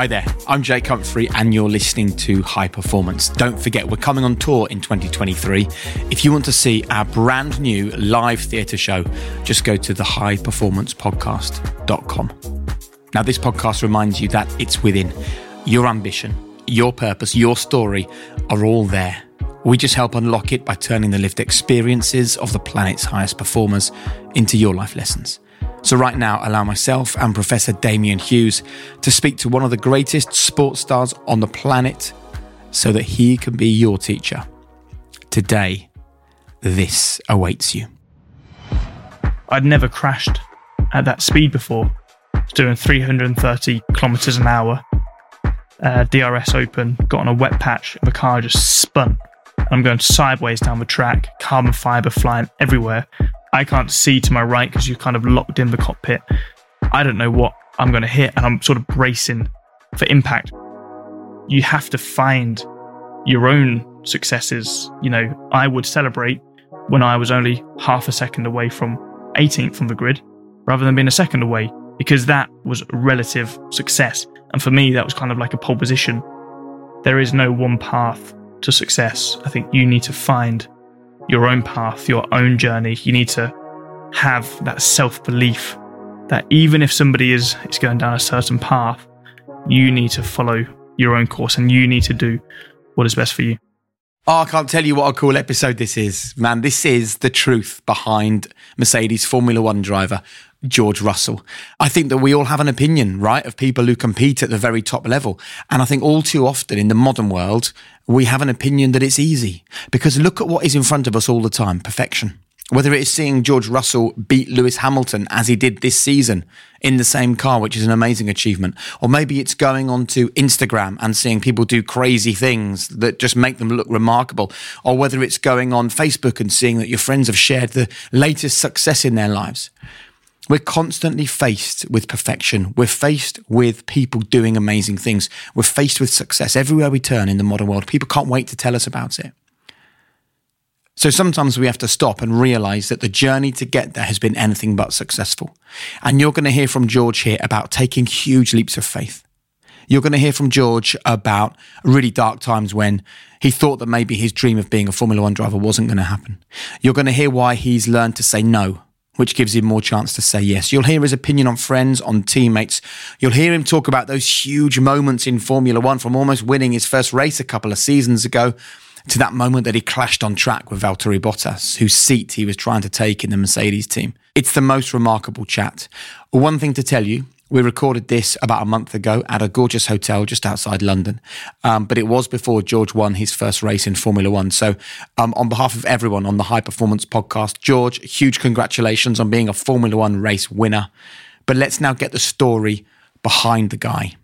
Hi there, I'm Jake Humphrey, and you're listening to High Performance. Don't forget, we're coming on tour in 2023. If you want to see our brand new live theatre show, just go to the highperformancepodcast.com. Now, this podcast reminds you that it's within your ambition, your purpose, your story are all there. We just help unlock it by turning the lived experiences of the planet's highest performers into your life lessons. So, right now, allow myself and Professor Damian Hughes to speak to one of the greatest sports stars on the planet so that he can be your teacher. Today, this awaits you. I'd never crashed at that speed before. Doing 330 kilometers an hour. Uh, DRS open, got on a wet patch, the car just spun. I'm going sideways down the track, carbon fiber flying everywhere. I can't see to my right because you're kind of locked in the cockpit. I don't know what I'm going to hit, and I'm sort of bracing for impact. You have to find your own successes. You know, I would celebrate when I was only half a second away from 18th from the grid rather than being a second away because that was relative success. And for me, that was kind of like a pole position. There is no one path to success. I think you need to find your own path, your own journey. You need to have that self belief that even if somebody is, is going down a certain path, you need to follow your own course and you need to do what is best for you. Oh, I can't tell you what a cool episode this is. Man, this is the truth behind Mercedes Formula One driver George Russell. I think that we all have an opinion, right, of people who compete at the very top level. And I think all too often in the modern world, we have an opinion that it's easy. Because look at what is in front of us all the time perfection. Whether it is seeing George Russell beat Lewis Hamilton as he did this season in the same car, which is an amazing achievement, or maybe it's going onto Instagram and seeing people do crazy things that just make them look remarkable, or whether it's going on Facebook and seeing that your friends have shared the latest success in their lives. We're constantly faced with perfection. We're faced with people doing amazing things. We're faced with success everywhere we turn in the modern world. People can't wait to tell us about it. So sometimes we have to stop and realize that the journey to get there has been anything but successful. And you're going to hear from George here about taking huge leaps of faith. You're going to hear from George about really dark times when he thought that maybe his dream of being a Formula One driver wasn't going to happen. You're going to hear why he's learned to say no which gives him more chance to say yes. You'll hear his opinion on friends, on teammates. You'll hear him talk about those huge moments in Formula One from almost winning his first race a couple of seasons ago to that moment that he clashed on track with Valtteri Bottas, whose seat he was trying to take in the Mercedes team. It's the most remarkable chat. One thing to tell you we recorded this about a month ago at a gorgeous hotel just outside London, um, but it was before George won his first race in Formula One. So, um, on behalf of everyone on the High Performance Podcast, George, huge congratulations on being a Formula One race winner. But let's now get the story behind the guy.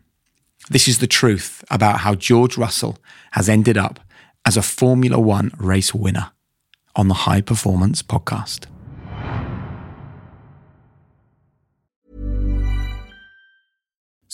This is the truth about how George Russell has ended up as a Formula One race winner on the High Performance Podcast.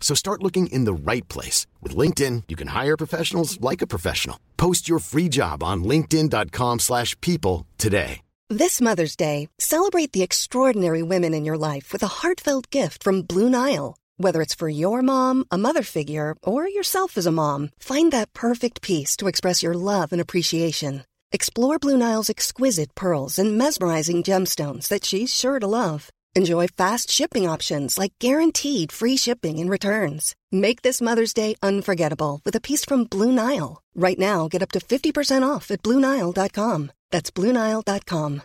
so start looking in the right place. With LinkedIn, you can hire professionals like a professional. Post your free job on linkedin.com slash people today. This Mother's Day, celebrate the extraordinary women in your life with a heartfelt gift from Blue Nile. Whether it's for your mom, a mother figure, or yourself as a mom, find that perfect piece to express your love and appreciation. Explore Blue Nile's exquisite pearls and mesmerizing gemstones that she's sure to love. Enjoy fast shipping options like guaranteed free shipping and returns. Make this Mother's Day unforgettable with a piece from Blue Nile. Right now, get up to 50% off at BlueNile.com. That's BlueNile.com.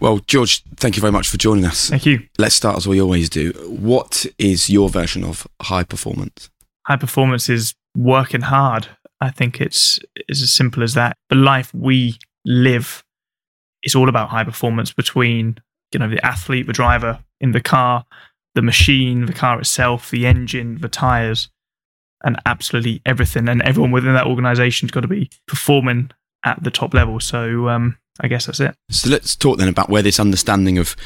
Well, George, thank you very much for joining us. Thank you. Let's start as we always do. What is your version of high performance? High performance is working hard I think it's it's as simple as that. The life we live is all about high performance between you know the athlete, the driver in the car, the machine, the car itself, the engine, the tires, and absolutely everything. And everyone within that organization's got to be performing at the top level. So um, I guess that's it. So let's talk then about where this understanding of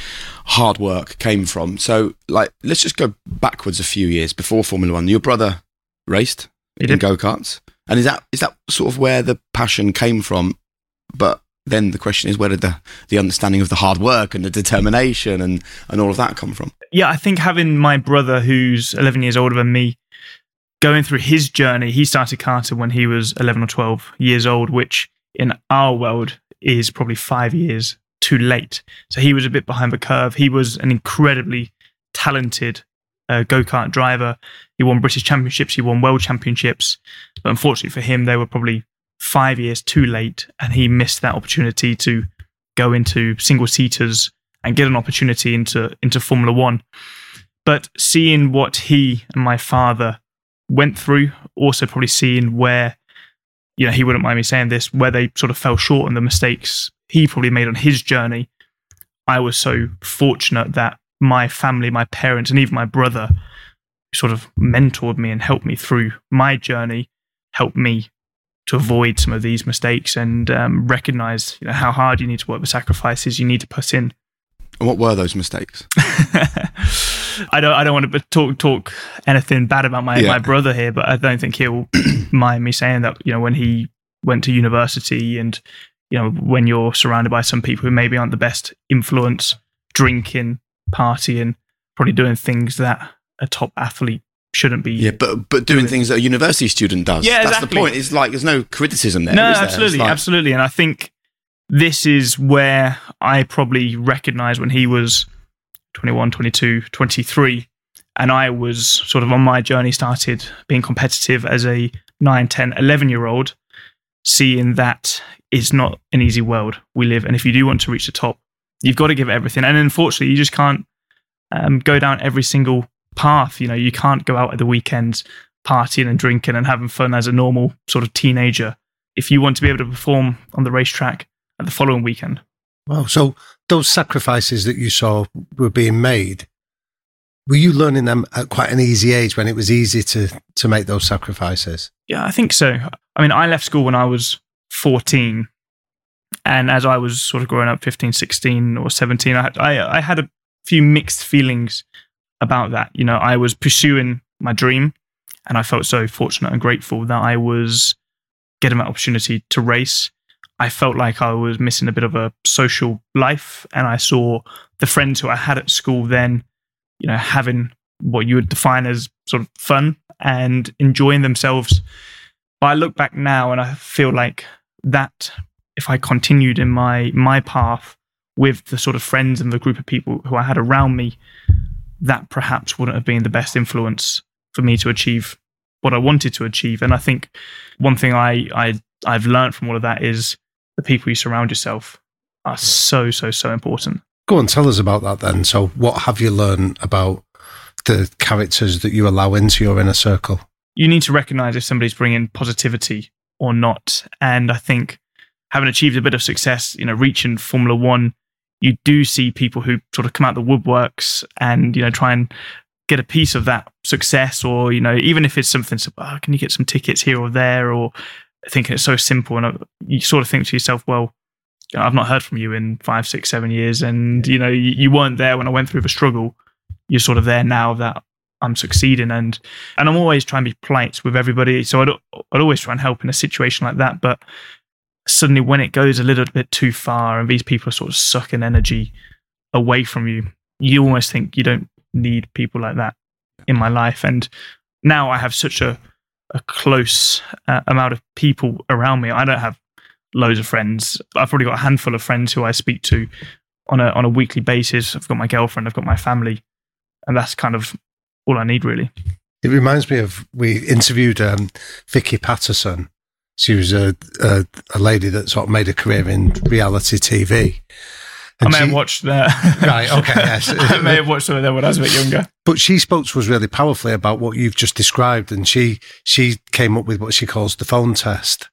hard work came from. So, like, let's just go backwards a few years before Formula One. Your brother raced He in go karts, and is that is that sort of where the passion came from? But then the question is, where did the the understanding of the hard work and the determination and and all of that come from? yeah, I think having my brother, who's 11 years older than me, going through his journey, he started karting when he was 11 or 12 years old, which in our world is probably five years too late. So he was a bit behind the curve. He was an incredibly talented uh, go kart driver. He won British championships, he won world championships. But unfortunately for him, they were probably five years too late, and he missed that opportunity to go into single seaters and get an opportunity into into Formula One. But seeing what he and my father went through, also probably seeing where, you know, he wouldn't mind me saying this, where they sort of fell short on the mistakes he probably made on his journey. I was so fortunate that my family, my parents, and even my brother sort of mentored me and helped me through my journey, helped me to avoid some of these mistakes and um, recognize you know, how hard you need to work, the sacrifices you need to put in. And what were those mistakes? I don't I don't want to talk talk anything bad about my, Yeah. my brother here, but I don't think he'll mind me saying that, you know, when he went to university and, you know, when you're surrounded by some people who maybe aren't the best influence, drinking, partying, probably doing things that a top athlete shouldn't be. Yeah, but but doing things that a university student does. Yeah, that's the point. It's like there's no criticism there. No, is there? Absolutely, like- absolutely. And I think this is where I probably recognized when he was 21, 22, 23. And I was sort of on my journey, started being competitive as a 9, 10, 11 year old, seeing that it's not an easy world we live. And if you do want to reach the top, you've got to give everything. And unfortunately, you just can't um, go down every single path. You know, you can't go out at the weekends partying and drinking and having fun as a normal sort of teenager if you want to be able to perform on the racetrack at the following weekend. Wow. So those sacrifices that you saw were being made, were you learning them at quite an easy age when it was easy to, to make those sacrifices? Yeah, I think so. I mean, I left school when I was 14. And as I was sort of growing up, 15, 16, or 17, I had, I, I had a few mixed feelings about that. You know, I was pursuing my dream and I felt so fortunate and grateful that I was getting that opportunity to race. I felt like I was missing a bit of a social life and I saw the friends who I had at school then, you know, having what you would define as sort of fun and enjoying themselves. But I look back now and I feel like that if I continued in my my path with the sort of friends and the group of people who I had around me, that perhaps wouldn't have been the best influence for me to achieve what I wanted to achieve. And I think one thing I, I I've learned from all of that is the people you surround yourself are so, so, so important. Go on, tell us about that then. So, what have you learned about the characters that you allow into your inner circle? you need to recognize if somebody's bringing positivity or not. And I think having achieved a bit of success, you know, reaching Formula One, you do see people who sort of come out the woodworks and, you know, try and get a piece of that success or, you know, even if it's something, so, oh, can you get some tickets here or there or thinking it's so simple. And uh, you sort of think to yourself, well, I've not heard from you in five, six, seven years. And, you know, you, you weren't there when I went through the struggle. You're sort of there now that I'm succeeding and and I'm always trying to be polite with everybody. So I'd I'd always try and help in a situation like that. But suddenly when it goes a little bit too far and these people are sort of sucking energy away from you, you almost think you don't need people like that in my life. And now I have such a a close uh, amount of people around me. I don't have loads of friends. I've probably got a handful of friends who I speak to on a on a weekly basis. I've got my girlfriend, I've got my family, and that's kind of all I need really. It reminds me of we interviewed um, Vicky Pattison. She was a, a a lady that sort of made a career in reality TV, I And may have watched that. Right, okay, yes. I may have watched some of them when I was a bit younger. But she spoke to us really powerfully about what you've just described, and she she came up with what she calls the phone test.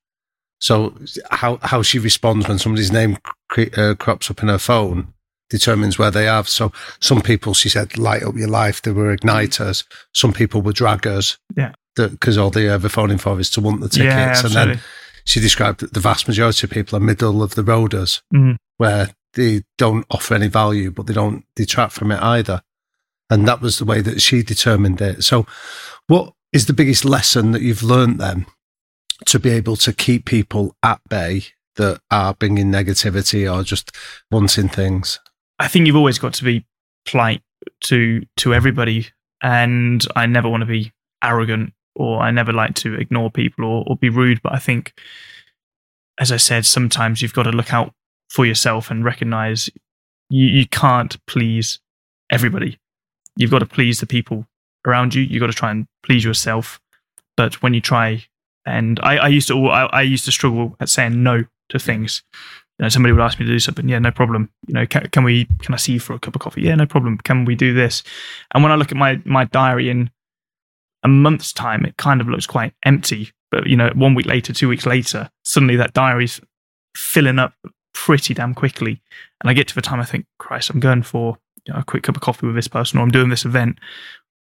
So how how she responds when somebody's name cre- uh, crops up in her phone determines where they are. So some people, she said, light up your life. They were igniters. Some people were draggers. Yeah. Because all they're ever phoning for is to want the tickets. Yeah, and then she described that the vast majority of people are middle of the roaders, Mhm. where they don't offer any value, but they don't detract from it either. And that was the way that she determined it. So, what is the biggest lesson that you've learned then to be able to keep people at bay that are bringing negativity or just wanting things? I think you've always got to be polite to to everybody, and I never want to be arrogant or I never like to ignore people or, or be rude. But I think, as I said, sometimes you've got to look out for yourself and recognize you, you can't please everybody. You've got to please the people around you. You've got to try and please yourself. But when you try, and I, I used to, I, I used to struggle at saying no to things you know, somebody would ask me to do something. Yeah, no problem. You know, can, can we? Can I see you for a cup of coffee? Yeah, no problem. Can we do this? And when I look at my my diary in a month's time, it kind of looks quite empty. But you know, one week later, two weeks later, suddenly that diary's filling up pretty damn quickly. And I get to the time I think, Christ, I'm going for you know, a quick cup of coffee with this person, or I'm doing this event,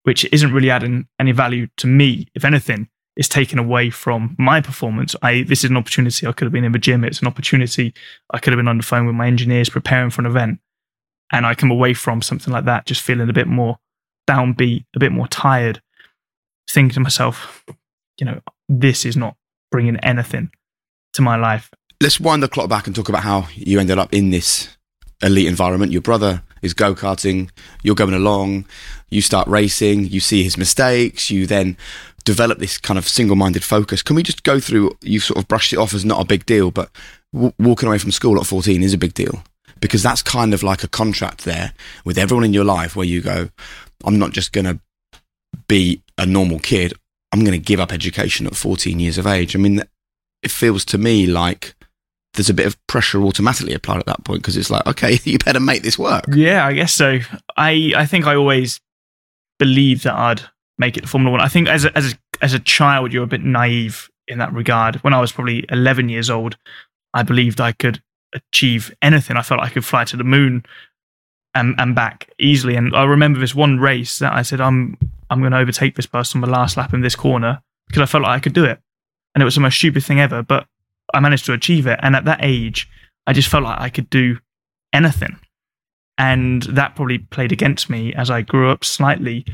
which isn't really adding any value to me. If anything, it's taken away from my performance. I this is an opportunity I could have been in the gym. It's an opportunity I could have been on the phone with my engineers preparing for an event, and I come away from something like that just feeling a bit more downbeat, a bit more tired, thinking to myself, you know, this is not bringing anything to my life. Let's wind the clock back and talk about how you ended up in this elite environment. Your brother is go karting, you're going along, you start racing, you see his mistakes, you then develop this kind of single minded focus. Can we just go through? You've sort of brushed it off as not a big deal, but w- walking away from school at 14 is a big deal because that's kind of like a contract there with everyone in your life where you go, I'm not just going to be a normal kid, I'm going to give up education at 14 years of age. I mean, it feels to me like there's a bit of pressure automatically applied at that point because it's like, okay, you better make this work. Yeah, I guess so. I I think I always believed that I'd make it to Formula One. I think as a, as a, as a child, you're a bit naive in that regard. When I was probably 11 years old, I believed I could achieve anything. I felt I could fly to the moon and and back easily. And I remember this one race that I said, I'm I'm going to overtake this person on the last lap in this corner because I felt like I could do it. And it was the most stupid thing ever, but I managed to achieve it. And at that age, I just felt like I could do anything. And that probably played against me as I grew up slightly.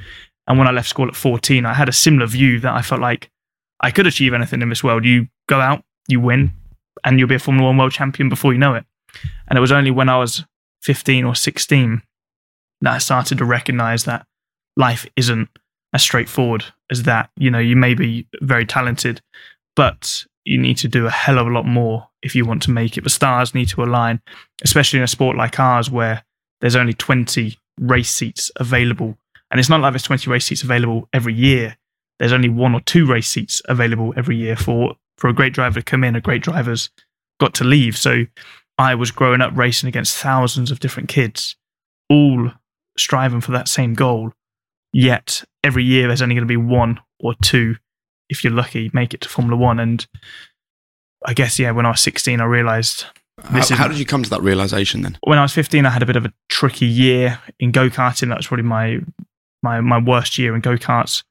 And when I left school at 14, I had a similar view that I felt like I could achieve anything in this world. You go out, you win, and you'll be a Formula One world champion before you know it. And it was only when I was 15 or 16 that I started to recognize that life isn't as straightforward as that. You know, you may be very talented, but you need to do a hell of a lot more if you want to make it. The stars need to align, especially in a sport like ours where there's only 20 race seats available. And it's not like there's 20 race seats available every year. There's only one or two race seats available every year for, for a great driver to come in. A great driver's got to leave. So I was growing up racing against thousands of different kids, all striving for that same goal. Yet every year there's only going to be one or two, if you're lucky, make it to Formula One. And I guess, yeah, when I was 16, I realized How, This is- how did you come to that realization then? when I was 15, I had a bit of a tricky year in go karting. That was probably my my my worst year in go karts.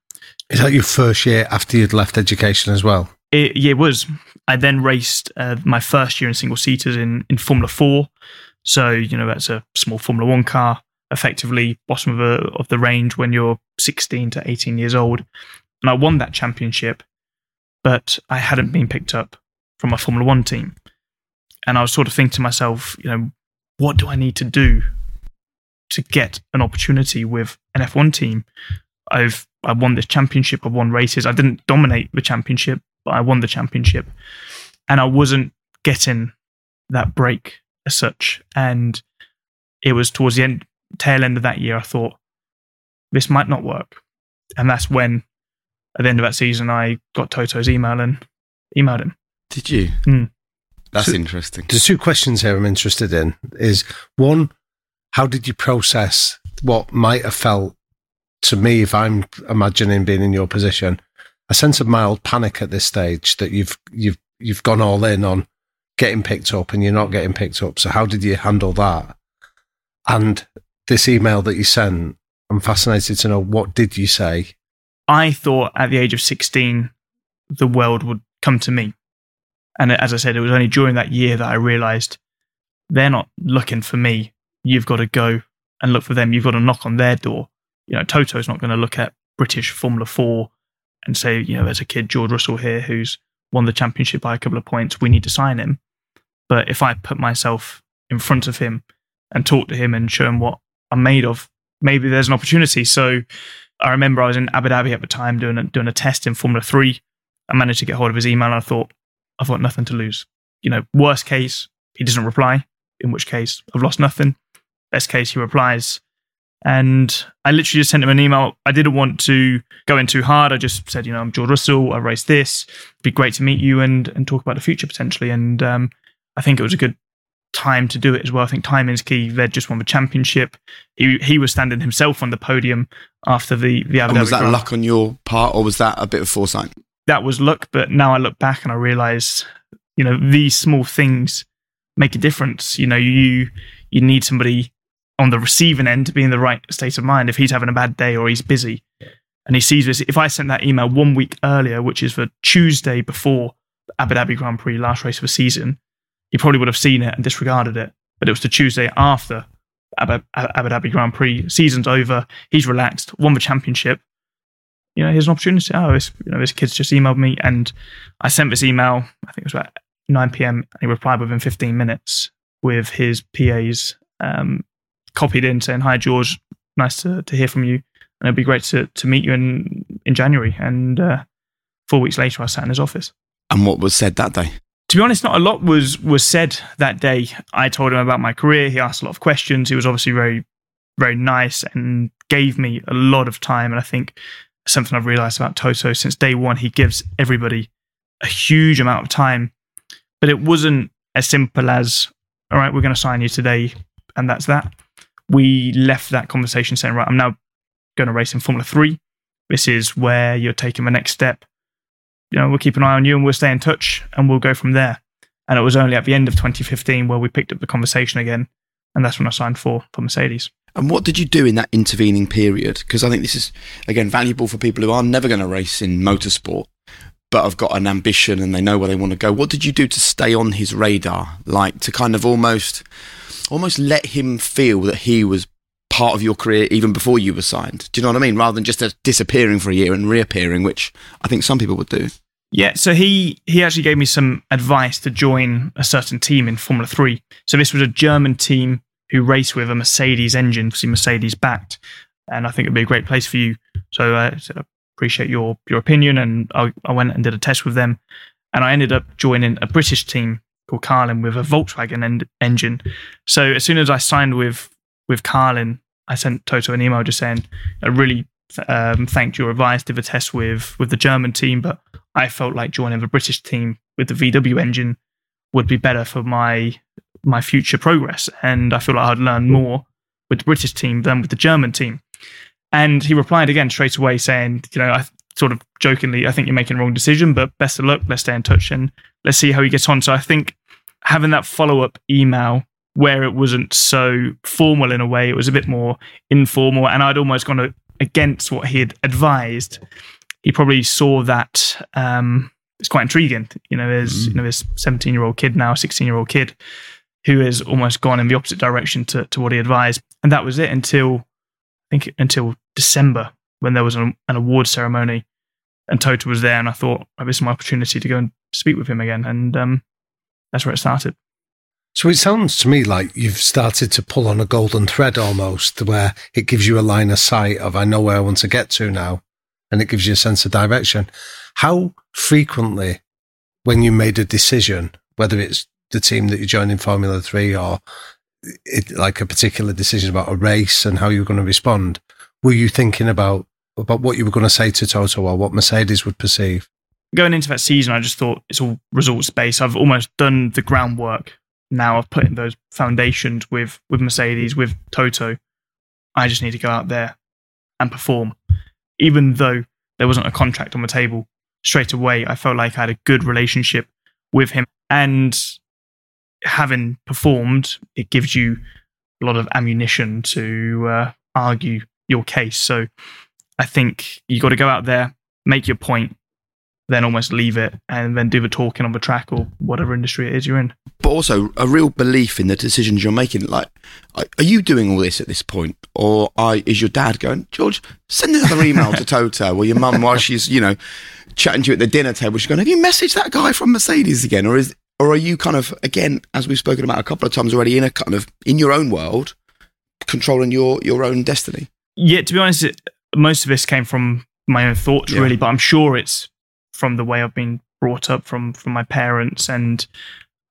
Is that your first year after you'd left education as well? It, yeah, it was. I then raced uh, my first year in single seaters in in Formula Four. So you know that's a small Formula One car, effectively bottom of the of the range when you're 16 to 18 years old. And I won that championship, but I hadn't been picked up from a Formula One team. And I was sort of thinking to myself, you know, what do I need to do to get an opportunity with an F1 team? I've I won this championship. I've won races. I didn't dominate the championship, but I won the championship, and I wasn't getting that break as such. And it was towards the end, tail end of that year, I thought this might not work, and that's when, at the end of that season, I got Toto's email and emailed him. Did you? Hmm. That's So- interesting. There's two questions here I'm interested in. Is one, how did you process what might have felt to me if I'm imagining being in your position, a sense of mild panic at this stage that you've you've you've gone all in on getting picked up and you're not getting picked up. So how did you handle that? And this email that you sent, I'm fascinated to know what did you say? I thought at the age of 16, the world would come to me. And as I said, it was only during that year that I realized they're not looking for me. You've got to go and look for them. You've got to knock on their door. You know, Toto's not going to look at British Formula 4 and say, you know, there's a kid, George Russell here, who's won the championship by a couple of points. We need to sign him. But if I put myself in front of him and talk to him and show him what I'm made of, maybe there's an opportunity. So I remember I was in Abu Dhabi at the time doing a, doing a test in Formula Three. I managed to get hold of his email and I thought, I've got nothing to lose. You know, worst case, he doesn't reply, in which case I've lost nothing. Best case, he replies. And I literally just sent him an email. I didn't want to go in too hard. I just said, you know, I'm George Russell. I raced this. It'd be great to meet you and and talk about the future potentially. And um, I think it was a good time to do it as well. I think time is key. They'd just won the championship. He he was standing himself on the podium after the the Abu And was that luck on your part, or was that a bit of foresight? that was luck. But now I look back and I realize, you know, these small things make a difference. You know, you you need somebody on the receiving end to be in the right state of mind. If he's having a bad day or he's busy, and he sees this, if I sent that email one week earlier, which is for Tuesday before the Abu Dhabi Grand Prix, last race of the season, he probably would have seen it and disregarded it. But it was the Tuesday after Abu, Abu Dhabi Grand Prix, season's over, he's relaxed, won the championship you know, here's an opportunity. Oh, this, you know, this kid's just emailed me, and I sent this email. I think it was about 9 p.m. And he replied within 15 minutes with his PA's um, copied in saying, "Hi, George, nice to, to hear from you, and it'd be great to to meet you in in January." And uh, four weeks later, I sat in his office. And what was said that day? To be honest, not a lot was was said that day. I told him about my career. He asked a lot of questions. He was obviously very, very nice and gave me a lot of time. And I think something I've realized about Toto since day one, he gives everybody a huge amount of time. But it wasn't as simple as, all right, we're going to sign you today, and that's that. We left that conversation saying, right, I'm now going to race in Formula Three. This is where you're taking the next step. You know, we'll keep an eye on you and we'll stay in touch and we'll go from there. And it was only at the end of 2015 where we picked up the conversation again. And that's when I signed for, for Mercedes. And what did you do in that intervening period? Because I think this is, again, valuable for people who are never going to race in motorsport, but have got an ambition and they know where they want to go. What did you do to stay on his radar? Like to kind of almost, almost let him feel that he was part of your career even before you were signed. Do you know what I mean? Rather than just uh, disappearing for a year and reappearing, which I think some people would do. Yeah, so he he actually gave me some advice to join a certain team in Formula Three. So this was a German team who race with a Mercedes engine, obviously Mercedes backed, and I think it'd be a great place for you. So I said, I appreciate your your opinion, and I, I went and did a test with them, and I ended up joining a British team Carlin with a Volkswagen en- engine. So as soon as I signed with with Carlin, I sent Toto an email just saying I really um, thanked your advice, did a test with with the German team, but I felt like joining the British team with the VW engine would be better for my my future progress, and I feel like I'd learn more with the British team than with the German team. And he replied again straight away saying, you know, I sort of jokingly, I think you're making the wrong decision, but best of luck. Let's stay in touch and let's see how he gets on. So I think having that follow up email where it wasn't so formal in a way, it was a bit more informal, and I'd almost gone against what he had advised. He probably saw that um, it's quite intriguing. You know, there's you know this 17 year old kid now, 16 year old kid who has almost gone in the opposite direction to, to what he advised, and that was it until I think until December when there was an, an award ceremony, and Toto was there, and I thought oh, this is my opportunity to go and speak with him again, and um, that's where it started. So it sounds to me like you've started to pull on a golden thread almost, where it gives you a line of sight of I know where I want to get to now, and it gives you a sense of direction. How frequently, when you made a decision, whether it's the team that you joined in Formula Three or it, like a particular decision about a race and how you were going to respond, were you thinking about about what you were going to say to Toto or what Mercedes would perceive? Going into that season, I just thought it's all results based. I've almost done the groundwork. Now I've put in those foundations with with Mercedes, with Toto. I just need to go out there and perform. Even though there wasn't a contract on the table straight away, I felt like I had a good relationship with him. And having performed, it gives you a lot of ammunition to uh, argue your case. So I think you got to go out there, make your point, then almost leave it, and then do the talking on the track or whatever industry it is you're in. But also a real belief in the decisions you're making. Like, are you doing all this at this point, or are, is your dad going, George, send another email to Toto or your mum while she's, you know, chatting to you at the dinner table? She's going, have you messaged that guy from Mercedes again, or is, or are you kind of again, as we've spoken about a couple of times already, in a kind of in your own world, controlling your your own destiny? Yeah, to be honest, it, most of this came from my own thoughts, Yeah. really, but I'm sure it's from the way I've been brought up from from my parents, and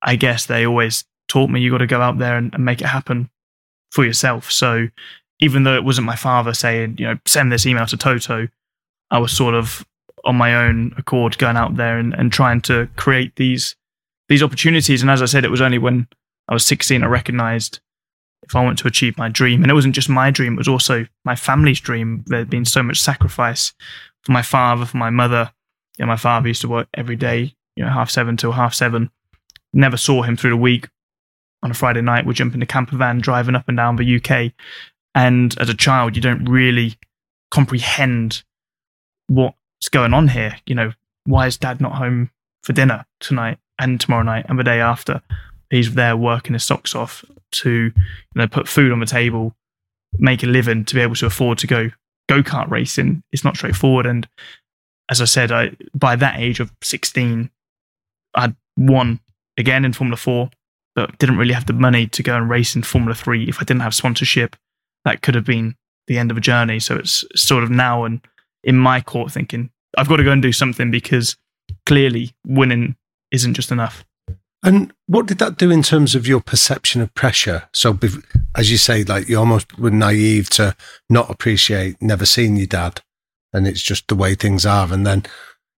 I guess they always taught me you got to go out there and, and make it happen for yourself. So even though it wasn't my father saying, you know, send this email to Toto, I was sort of on my own accord going out there and, and trying to create these these opportunities. And as I said, it was only when I was 16 I recognized if I want to achieve my dream, and it wasn't just my dream, it was also my family's dream. There had been so much sacrifice for my father, for my mother. You know, my father used to work every day, you know, half seven till half seven. Never saw him through the week. On a Friday night, we'd jump in the camper van, driving up and down the UK. And as a child, you don't really comprehend what's going on here. You know, why is dad not home for dinner tonight and tomorrow night and the day after? He's there working his socks off to, you know, put food on the table, make a living to be able to afford to go go kart racing. It's not straightforward. And as I said, I by that age of 16, I'd won again in Formula 4, but didn't really have the money to go and race in Formula 3. If I didn't have sponsorship, that could have been the end of a journey. So it's sort of now and in my court thinking, I've got to go and do something because clearly winning isn't just enough. And what did that do in terms of your perception of pressure? So, as you say, like you almost were naive to not appreciate never seeing your dad, and it's just the way things are. And then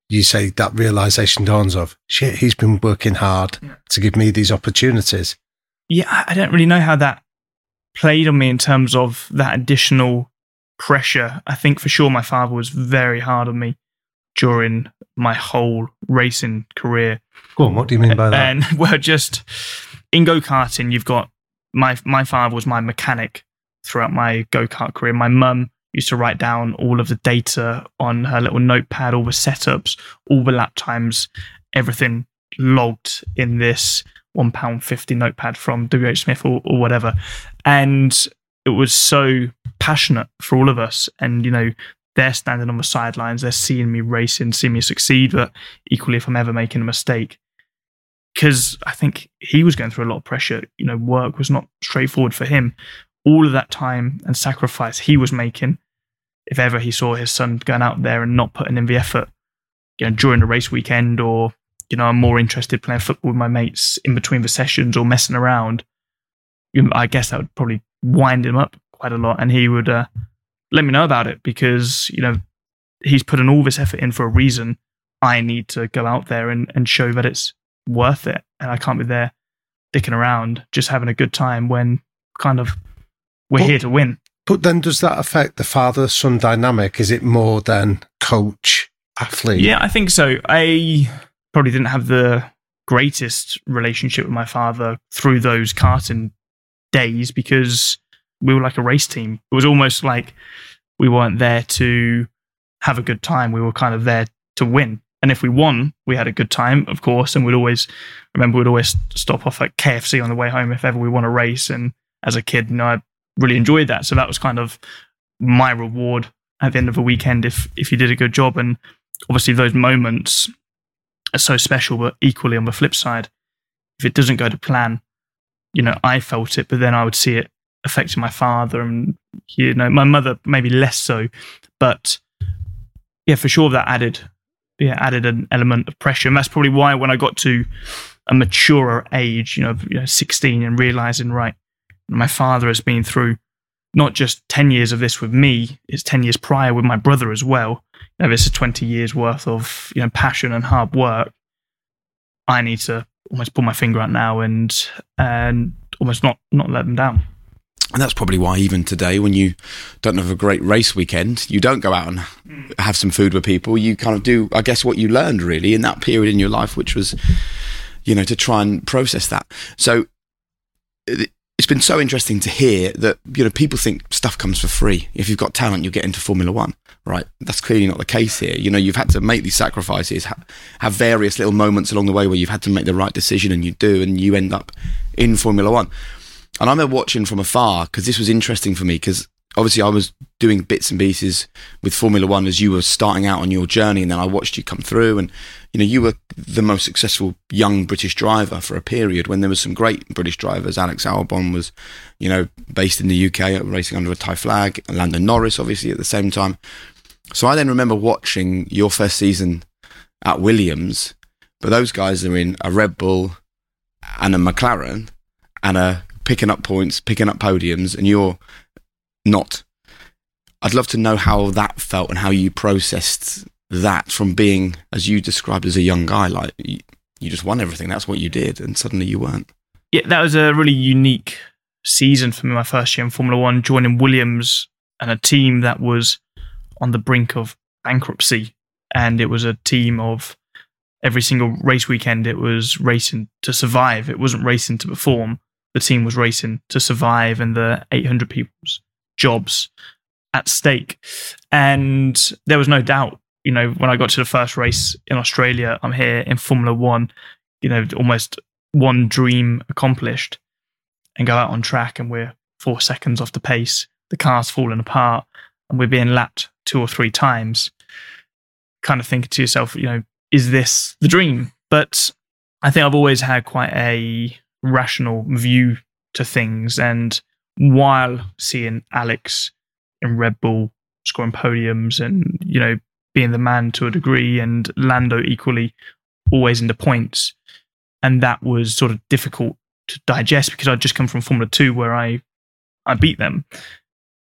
you say that realization dawns of shit. He's been working hard Yeah. to give me these opportunities. yeah, I- don't really know how that played on me in terms of that additional pressure. I think for sure my father was very hard on me during my whole racing career. Go on. What do you mean by that? And well, just in go karting, you've got my my father was my mechanic throughout my go kart career. My mum used to write down all of the data on her little notepad, all the setups, all the lap times, everything logged in this one pound fifty notepad from WH Smith or, or whatever. And it was so passionate for all of us. And you know, they're standing on the sidelines, they're seeing me racing, seeing me succeed, but equally if I'm ever making a mistake, because I think he was going through a lot of pressure. You know, work was not straightforward for him. All of that time and sacrifice he was making, if ever he saw his son going out there and not putting in the effort, you know, during the race weekend, or you know, I'm more interested playing football with my mates in between the sessions or messing around, I guess that would probably wind him up quite a lot, and he would uh, let me know about it because you know he's putting all this effort in for a reason. I need to go out there and, and show that it's worth it. And I can't be there dicking around, just having a good time when kind of we're Well- here to win. But then, does that affect the father son dynamic? Is it more than coach athlete? Yeah, I think so. I probably didn't have the greatest relationship with my father through those karting days because we were like a race team. It was almost like we weren't there to have a good time. We were kind of there to win. And if we won, we had a good time, of course. And we'd always remember we'd always stop off at KFC on the way home if ever we won a race. And as a kid, you know, I really enjoyed that. So that was kind of my reward at the end of the weekend if if you did a good job. And obviously those moments are so special, but equally on the flip side, if it doesn't go to plan, you know, I felt it, but then I would see it affecting my father and you know, my mother maybe less so. But yeah, for sure that added yeah, added an element of pressure. And that's probably why when I got to a maturer age, you know, you know 16 and realizing, right, my father has been through not just 10 years of this with me, it's 10 years prior with my brother as well. You know, this is 20 years worth of, you know, passion and hard work. I need to almost pull my finger out now and and almost not not let them down. And that's probably why, even today, when you don't have a great race weekend, you don't go out and have some food with people. You kind of do, I guess, what you learned really in that period in your life, which was, you know, to try and process that. So it's been so interesting to hear that, you know, people think stuff comes for free. If you've got talent, you'll get into Formula One, right? That's clearly not the case here. You know, you've had to make these sacrifices, ha- have various little moments along the way where you've had to make the right decision, and you do, and you end up in Formula One. And I remember watching from afar because this was interesting for me because obviously I was doing bits and pieces with Formula One as you were starting out on your journey, and then I watched you come through, and you know you were the most successful young British driver for a period when there was some great British drivers. Alex Albon was, you know, based in the UK, racing under a Thai flag. Lando Norris, obviously, at the same time. So I then remember watching your first season at Williams, but those guys are in a Red Bull and a McLaren and a picking up points, picking up podiums, and you're not. I'd love to know how that felt and how you processed that from being, as you described, as a young guy. Like you, you just won everything. That's what you did, and suddenly you weren't. Yeah, that was a really unique season for me. My first year in Formula One, joining Williams and a team that was on the brink of bankruptcy, and it was a team of every single race weekend. It was racing to survive. It wasn't racing to perform the team was racing to survive and the 800 people's jobs at stake. And there was no doubt, you know, when I got to the first race in Australia, I'm here in Formula One, you know, almost one dream accomplished and go out on track and we're four seconds off the pace. The car's falling apart and we're being lapped two or three times. Kind of thinking to yourself, you know, is this the dream? But I think I've always had quite a rational view to things. And while seeing Alex in Red Bull scoring podiums and, you know, being the man to a degree and Lando equally always into points. And that was sort of difficult to digest because I'd just come from Formula Two where I I beat them.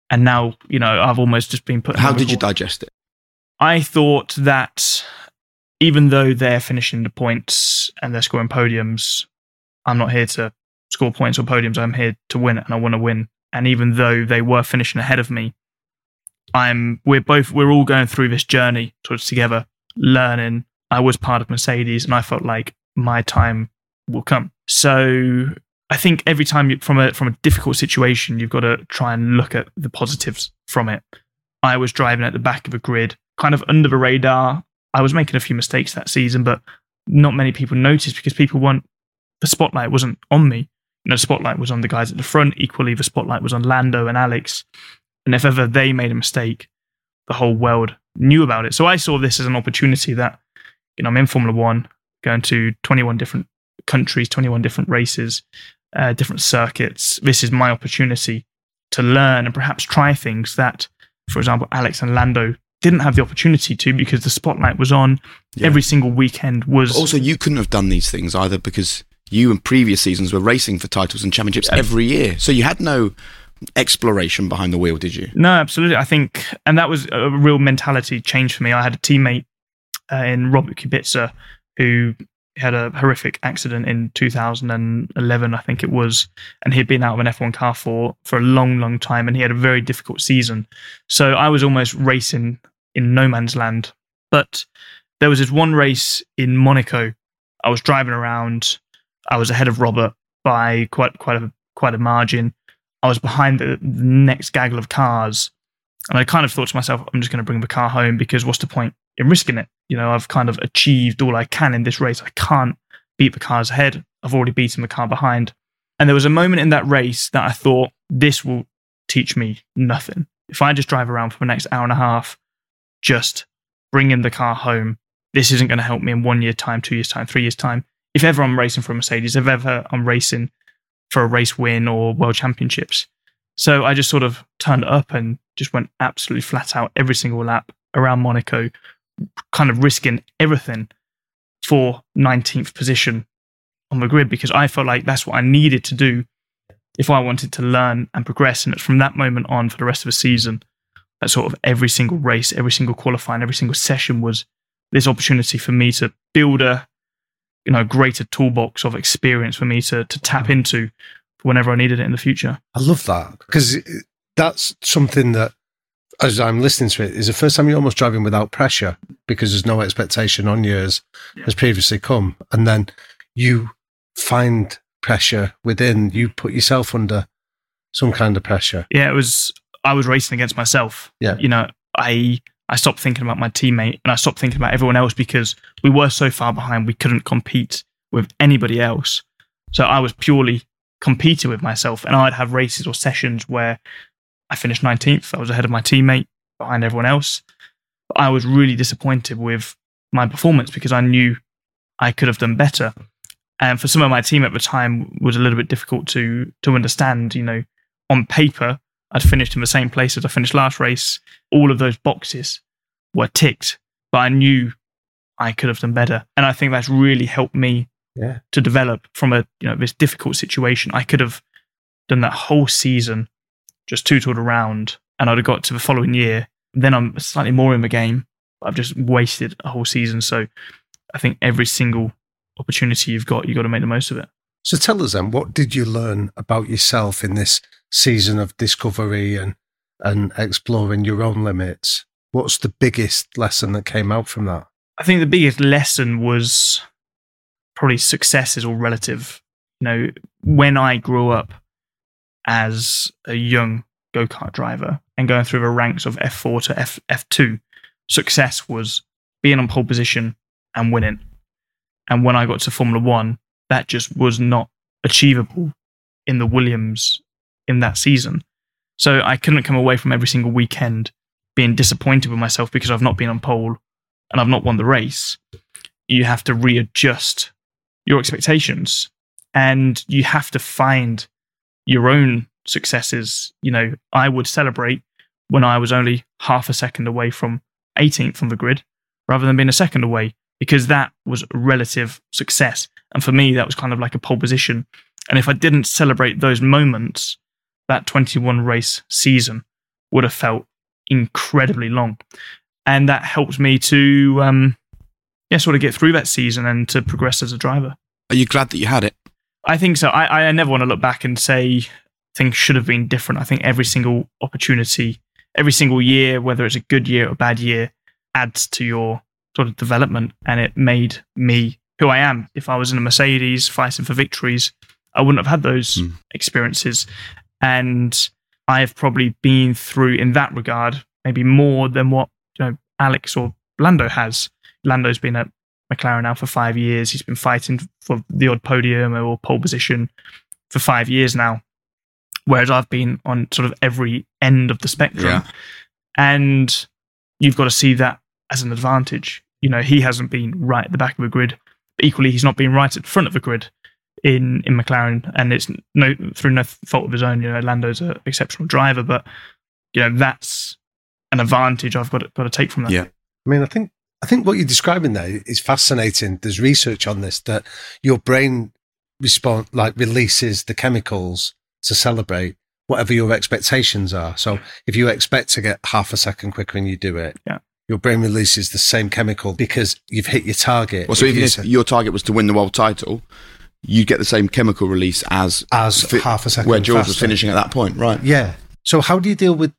And now, you know, I've almost just been put. How did you digest it? I thought that even though they're finishing the points and they're scoring podiums, I'm not here to score points or podiums. I'm here to win and I want to win. And even though they were finishing ahead of me, I'm we're both we're all going through this journey together, learning. I was part of Mercedes and I felt like my time will come. So I think every time you, from a from a difficult situation, you've got to try and look at the positives from it. I was driving at the back of a grid, kind of under the radar. I was making a few mistakes that season, but not many people noticed because people weren't the spotlight wasn't on me. The spotlight was on the guys at the front. Equally, the spotlight was on Lando and Alex. And if ever they made a mistake, the whole world knew about it. So I saw this as an opportunity that, you know, I'm in Formula One, going to 21 different countries, 21 different races, uh, different circuits. This is my opportunity to learn and perhaps try things that, for example, Alex and Lando didn't have the opportunity to because the spotlight was on yeah. every single weekend was but also you couldn't have done these things either because you in previous seasons were racing for titles and championships every year. So you had no exploration behind the wheel, did you? No, absolutely. I think, and that was a real mentality change for me. I had a teammate uh, in Robert Kubica who had a horrific accident in 2011, I think it was, and he'd been out of an F1 car for for a long, long time, and he had a very difficult season. So I was almost racing in no man's land. But there was this one race in Monaco. I was driving around I was ahead of Robert by quite quite a quite a margin. I was behind the, the next gaggle of cars, and I kind of thought to myself, I'm just going to bring the car home because what's the point in risking it? You know, I've kind of achieved all I can in this race. I can't beat the cars ahead. I've already beaten the car behind. And there was a moment in that race that I thought this will teach me nothing. If I just drive around for the next hour and a half, just bringing the car home, this isn't going to help me in one year time, two years time, three years time if ever I'm racing for a Mercedes, if ever I'm racing for a race win or world championships. So I just sort of turned up and just went absolutely flat out every single lap around Monaco, kind of risking everything for 19th position on the grid because I felt like that's what I needed to do if I wanted to learn and progress. And it's from that moment on for the rest of the season that sort of every single race, every single qualifying, every single session was this opportunity for me to build a you know greater toolbox of experience for me to to tap into whenever I needed it in the future. I love that because that's something that, as I'm listening to it, is the first time you're almost driving without pressure because there's no expectation on you as has previously come, and then you find pressure within. You put yourself under some kind of pressure. Yeah, it was. I was racing against myself. Yeah. you know, I I stopped thinking about my teammate and I stopped thinking about everyone else because we were so far behind we couldn't compete with anybody else. So I was purely competing with myself and I'd have races or sessions where I finished 19th. I was ahead of my teammate, behind everyone else. But I was really disappointed with my performance because I knew I could have done better. And for some of my team at the time was a little bit difficult to to understand, you know, on paper I'd finished in the same place as I finished last race. All of those boxes were ticked, but I knew I could have done better. And I think that's really helped me Yeah. to develop from a you know this difficult situation. I could have done that whole season just tootled around, and I'd have got to the following year. Then I'm slightly more in the game. But I've just wasted a whole season. So I think every single opportunity you've got, you've got to make the most of it. So tell us then, what did you learn about yourself in this season of discovery and and exploring your own limits? What's the biggest lesson that came out from that? I think the biggest lesson was probably success is all relative. You know, when I grew up as a young go kart driver and going through the ranks of F4 to F, F2, success was being on pole position and winning. And when I got to Formula One, that just was not achievable in the Williams in that season. So I couldn't come away from every single weekend being disappointed with myself because I've not been on pole and I've not won the race. You have to readjust your expectations and you have to find your own successes. You know, I would celebrate when I was only half a second away from 18th on the grid rather than being a second away because that was relative success. And for me, that was kind of like a pole position. And if I didn't celebrate those moments, that 21 race season would have felt incredibly long. And that helped me to, um, yeah, sort of get through that season and to progress as a driver. Are you glad that you had it? I think so. I, I never want to look back and say things should have been different. I think every single opportunity, every single year, whether it's a good year or a bad year, adds to your sort of development. And it made me who I am. If I was in a Mercedes fighting for victories, I wouldn't have had those Mm. experiences. And I've probably been through in that regard, maybe more than what you know Alex or Lando has. Lando's been at McLaren now for five years. He's been fighting for the odd podium or pole position for five years now. Whereas I've been on sort of every end of the spectrum. Yeah. And you've got to see that as an advantage. You know, he hasn't been right at the back of the grid, but equally he's not been right at the front of the grid in in McLaren, and it's no through no fault of his own. You know, Lando's an exceptional driver, but you know that's an advantage I've got to, got to take from that. Yeah. I mean, I think I think what you're describing there is fascinating. There's research on this that your brain respond like releases the chemicals to celebrate whatever your expectations are. So if you expect to get half a second quicker and you do it, Yeah. Your brain releases the same chemical because you've hit your target. Well, so If even if your target was to win the world title, you'd get the same chemical release as as fi- half a second where George was finishing at that point, right? Yeah. So how do you deal with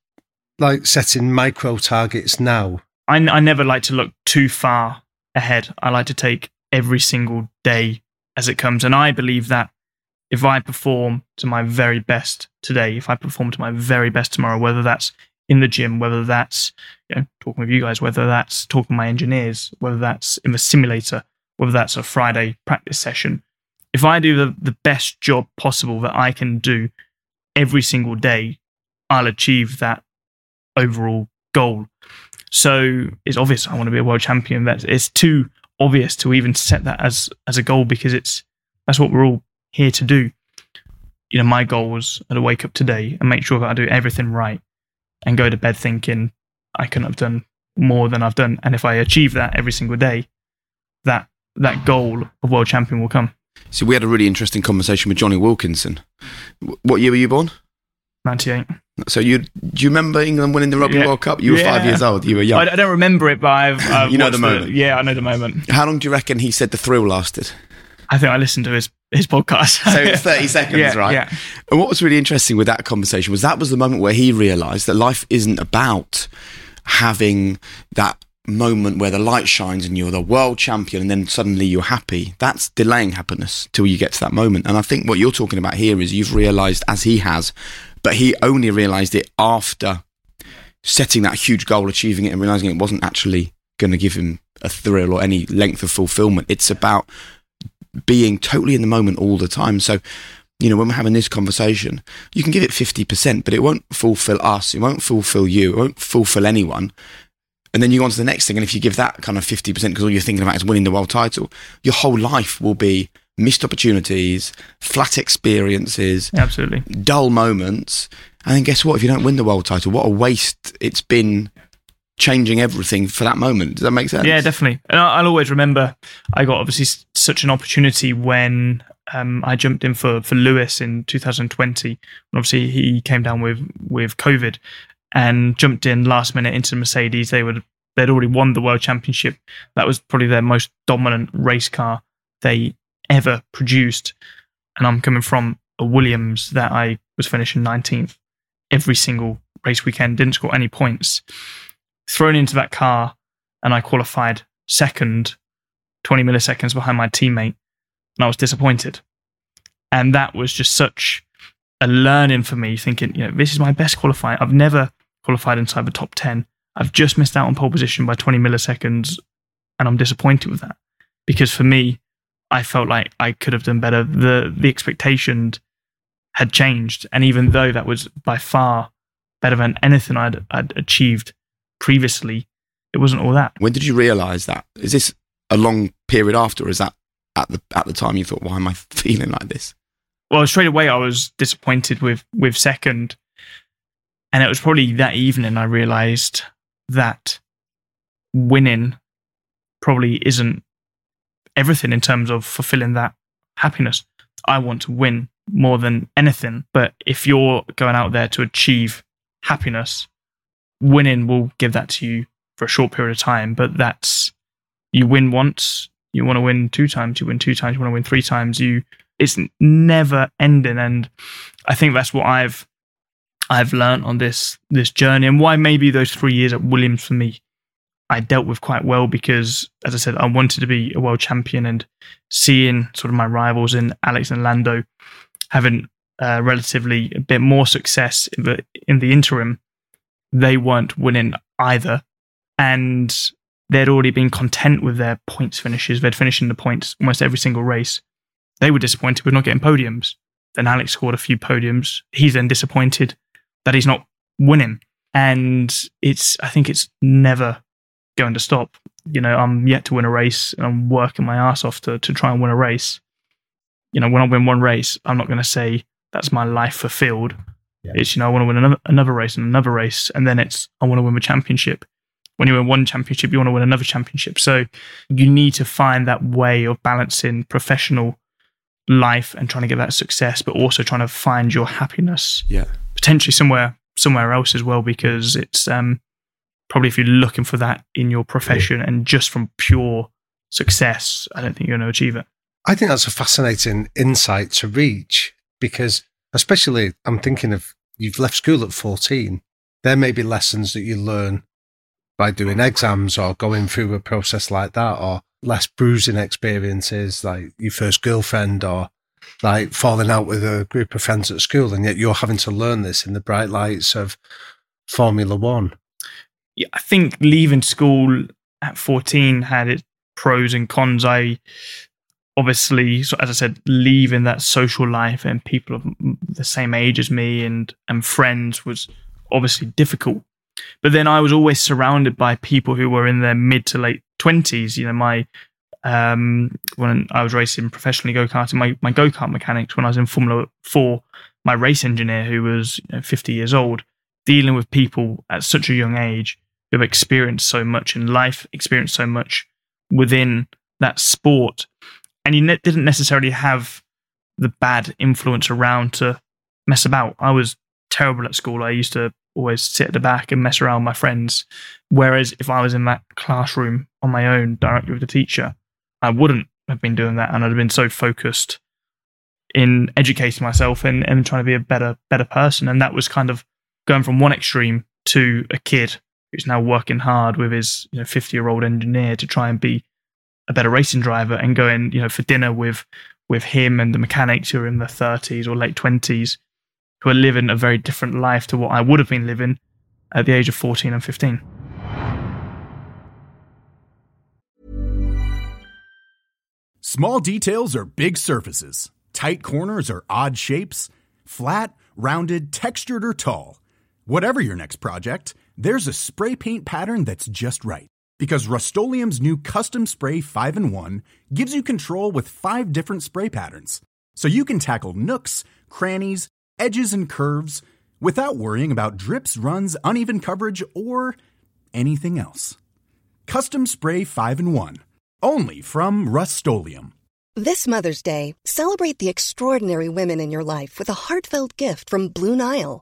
like setting micro targets now? I, I never like to look too far ahead. I like to take every single day as it comes. And I believe that if I perform to my very best today, if I perform to my very best tomorrow, whether that's in the gym, whether that's you know, talking with you guys, whether that's talking to my engineers, whether that's in the simulator, whether that's a Friday practice session, if I do the, the best job possible that I can do every single day, I'll achieve that overall goal. So it's obvious I want to be a world champion. That it's too obvious to even set that as as a goal because it's that's what we're all here to do. You know, my goal was to wake up today and make sure that I do everything right and go to bed thinking I couldn't have done more than I've done. And if I achieve that every single day, that that goal of world champion will come. So we had a really interesting conversation with Jonny Wilkinson. What year were you born? 98. So you do you remember England winning the Rugby Yeah. World Cup? You were five years old. You were young. I, I don't remember it, but I've, I've You know the moment. Yeah, I know the moment. How long do you reckon he said the thrill lasted? I think I listened to his his podcast. So it's 30 seconds, Yeah, right? yeah. And what was really interesting with that conversation was that was the moment where he realised that life isn't about having that moment where the light shines and you're the world champion and then suddenly you're happy. That's delaying happiness till you get to that moment. And I think what you're talking about here is you've realised, as he has, but he only realised it after setting that huge goal, achieving it, and realising it wasn't actually going to give him a thrill or any length of fulfillment. It's about being totally in the moment all the time. So, you know, when we're having this conversation, you can give it 50%, but it won't fulfill us. It won't fulfill you. It won't fulfill anyone. And then you go on to the next thing. And if you give that kind of 50% because all you're thinking about is winning the world title, your whole life will be missed opportunities, flat experiences, Absolutely. dull moments. And then guess what? If you don't win the world title, what a waste it's been changing everything for that moment. Does that make sense? Yeah, definitely. And I'll always remember I got obviously such an opportunity when um, I jumped in for, for Lewis in 2020. And obviously he came down with, with COVID and jumped in last minute into Mercedes. They would they'd already won the world championship. That was probably their most dominant race car they ever produced. And I'm coming from a Williams that I was finishing 19th every single race weekend, didn't score any points. Thrown into that car, and I qualified second, 20 milliseconds behind my teammate, and I was disappointed. And that was just such a learning for me, thinking, you know, this is my best qualifying. I've never qualified inside the top 10. I've just missed out on pole position by 20 milliseconds, and I'm disappointed with that. Because for me, I felt like I could have done better. The the expectation had changed. And even though that was by far better than anything I'd, I'd achieved previously, it wasn't all that. When did you realise that? Is this a long period after, or is that at the at the time you thought, why am I feeling like this? well, straight away I was disappointed with with second, and it was probably that evening I realised that winning probably isn't everything in terms of fulfilling that happiness. I want to win more than anything, but if you're going out there to achieve happiness, winning will give that to you for a short period of time. But that's you win once, you want to win two times, you win two times, you want to win three times. You it's never ending, and I think that's what I've I've learned on this this journey, and why maybe those three years at Williams for me I dealt with quite well because, as I said, I wanted to be a world champion, and seeing sort of my rivals in Alex and Lando having uh, relatively a bit more success in the in the interim, they weren't winning either, and they'd already been content with their points finishes. They'd finished in the points almost every single race. They were disappointed with not getting podiums. Then Alex scored a few podiums. He's then disappointed that he's not winning. And it's, I think it's never going to stop. You know, I'm yet to win a race and I'm working my ass off to, to try and win a race. You know, when I win one race, I'm not going to say that's my life fulfilled. It's, you know, I want to win another, another race and another race. And then it's, I want to win the championship when you win one championship, you want to win another championship. So you need to find that way of balancing professional life and trying to get that success, but also trying to find your happiness Yeah. potentially somewhere somewhere else as well, because it's um, probably if you're looking for that in your profession and just from pure success, I don't think you're going to achieve it. I think that's a fascinating insight to reach because, especially, I'm thinking of you've left school at 14. There may be lessons that you learn by doing exams or going through a process like that, or less bruising experiences like your first girlfriend or like falling out with a group of friends at school. And yet you're having to learn this in the bright lights of Formula One. yeah, I think leaving school at 14 had its pros and cons. I obviously, as I said, leaving that social life and people of the same age as me and, and friends was obviously difficult. But then I was always surrounded by people who were in their mid to late 20s. You know, my um, when I was racing professionally go karting, my, my go kart mechanics when I was in Formula Four, my race engineer who was you know, 50 years old, dealing with people at such a young age who have experienced so much in life, experienced so much within that sport. And you ne- didn't necessarily have the bad influence around to mess about. I was terrible at school. I used to always sit at the back and mess around with my friends. Whereas if I was in that classroom on my own directly with the teacher, I wouldn't have been doing that and I'd have been so focused in educating myself and, and trying to be a better better person. And that was kind of going from one extreme to a kid who's now working hard with his you know 50 year old engineer to try and be a better racing driver and going you know for dinner with with him and the mechanics who are in their 30s or late 20s who are living a very different life to what I would have been living at the age of 14 and 15. Small details are big surfaces. Tight corners are odd shapes. Flat, rounded, textured, or tall. Whatever your next project, there's a spray paint pattern that's just right. Because Rust new Custom Spray 5 in 1 gives you control with five different spray patterns. So you can tackle nooks, crannies, edges, and curves without worrying about drips, runs, uneven coverage, or anything else. Custom Spray 5 in 1. Only from Rust This Mother's Day, celebrate the extraordinary women in your life with a heartfelt gift from Blue Nile.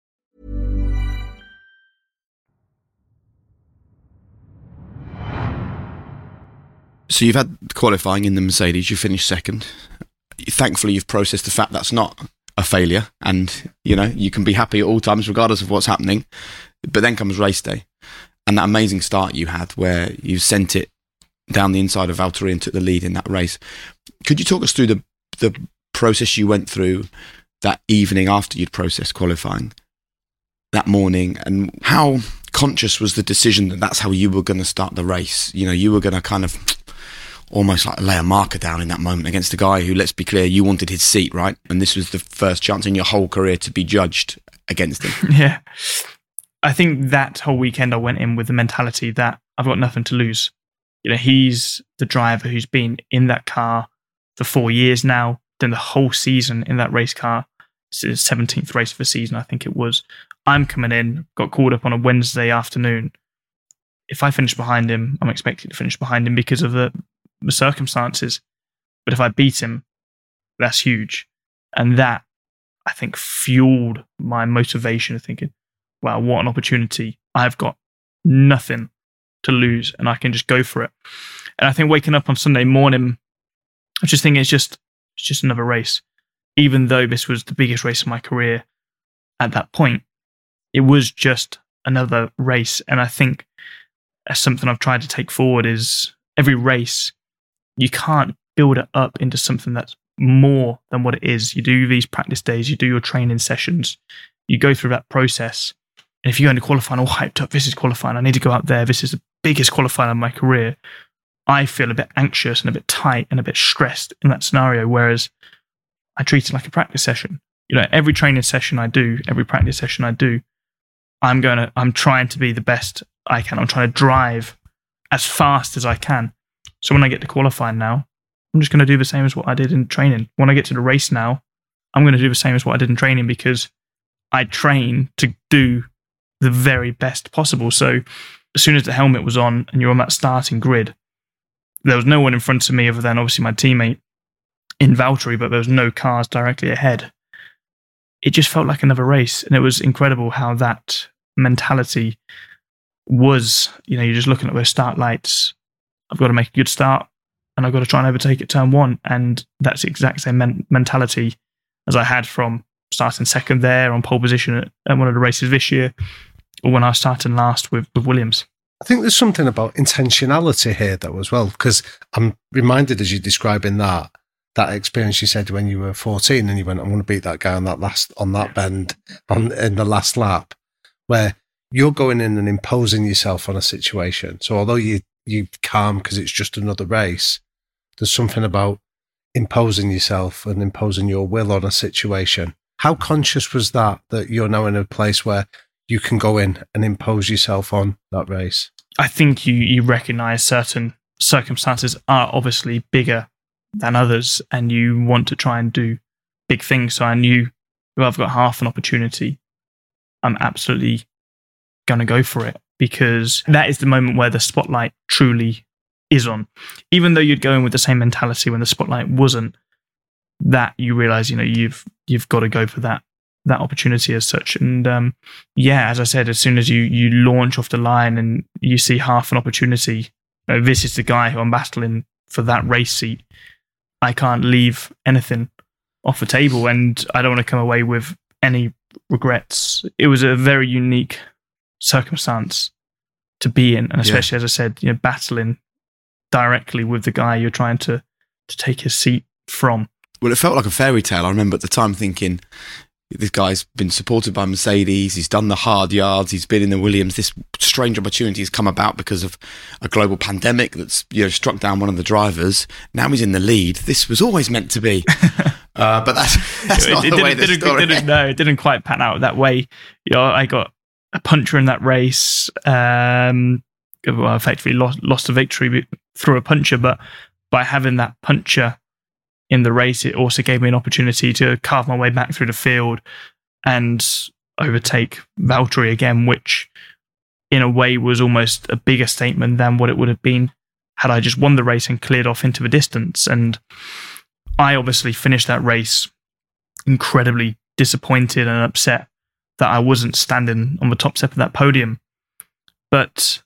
So you've had qualifying in the Mercedes, you finished second. Thankfully, you've processed the fact that's not a failure, and you know you can be happy at all times, regardless of what's happening. But then comes race day, and that amazing start you had, where you sent it down the inside of Valtteri and took the lead in that race. Could you talk us through the the process you went through that evening after you'd processed qualifying that morning, and how conscious was the decision that that's how you were going to start the race? You know, you were going to kind of almost like lay a marker down in that moment against a guy who, let's be clear, you wanted his seat, right? And this was the first chance in your whole career to be judged against him. yeah. I think that whole weekend I went in with the mentality that I've got nothing to lose. You know, he's the driver who's been in that car for four years now, done the whole season in that race car. It's his 17th race of the season, I think it was. I'm coming in, got called up on a Wednesday afternoon. If I finish behind him, I'm expected to finish behind him because of the the circumstances. But if I beat him, that's huge. And that, I think, fueled my motivation of thinking, wow, what an opportunity. I've got nothing to lose and I can just go for it. And I think waking up on Sunday morning, I just thinking it's just it's just another race. Even though this was the biggest race of my career at that point, it was just another race. And I think as something I've tried to take forward is every race you can't build it up into something that's more than what it is. You do these practice days, you do your training sessions, you go through that process. And if you go into qualifying all oh, hyped up, this is qualifying, I need to go out there, this is the biggest qualifying of my career, I feel a bit anxious and a bit tight and a bit stressed in that scenario. Whereas I treat it like a practice session. You know, every training session I do, every practice session I do, I'm going to, I'm trying to be the best I can. I'm trying to drive as fast as I can. So when I get to qualifying now, I'm just going to do the same as what I did in training. When I get to the race now, I'm going to do the same as what I did in training because I train to do the very best possible. So as soon as the helmet was on and you're on that starting grid, there was no one in front of me other than obviously my teammate in Valtteri, but there was no cars directly ahead. It just felt like another race. And it was incredible how that mentality was, you know, you're just looking at those start lights I've got to make a good start and I've got to try and overtake at turn one. And that's the exact same men- mentality as I had from starting second there on pole position at, at one of the races this year, or when I was starting last with, with Williams. I think there's something about intentionality here, though, as well, because I'm reminded as you're describing that that experience you said when you were 14 and you went, "I'm going to beat that guy on that last on that bend on in the last lap," where you're going in and imposing yourself on a situation. So although you you calm because it's just another race, there's something about imposing yourself and imposing your will on a situation. How conscious was that that you're now in a place where you can go in and impose yourself on that race? I think you you recognize certain circumstances are obviously bigger than others, and you want to try and do big things. So I knew if I've got half an opportunity, I'm absolutely going to go for it because that is the moment where the spotlight truly is on. Even though you'd go in with the same mentality when the spotlight wasn't, that you realize, you know, you've you've got to go for that that opportunity as such. And um, yeah, as I said, as soon as you you launch off the line and you see half an opportunity, uh, this is the guy who I'm battling for that race seat. I can't leave anything off the table, and I don't want to come away with any regrets. It was a very unique circumstance to be in, and especially as I said, you know, battling directly with the guy you're trying to to take his seat from. Well, it felt like a fairy tale. I remember at the time thinking, this guy's been supported by Mercedes. He's done the hard yards. He's been in the Williams. This strange opportunity has come about because of a global pandemic that's you know struck down one of the drivers. Now he's in the lead. This was always meant to be, uh, but that's that's not it the way the didn't, story. didn't, no, it didn't quite pan out that way. You know, I got a puncher in that race. Um, well, effectively lost lost a victory through a puncher, but by having that puncher in the race, it also gave me an opportunity to carve my way back through the field and overtake Valtteri again, which in a way was almost a bigger statement than what it would have been had I just won the race and cleared off into the distance. And I obviously finished that race incredibly disappointed and upset that I wasn't standing on the top step of that podium. But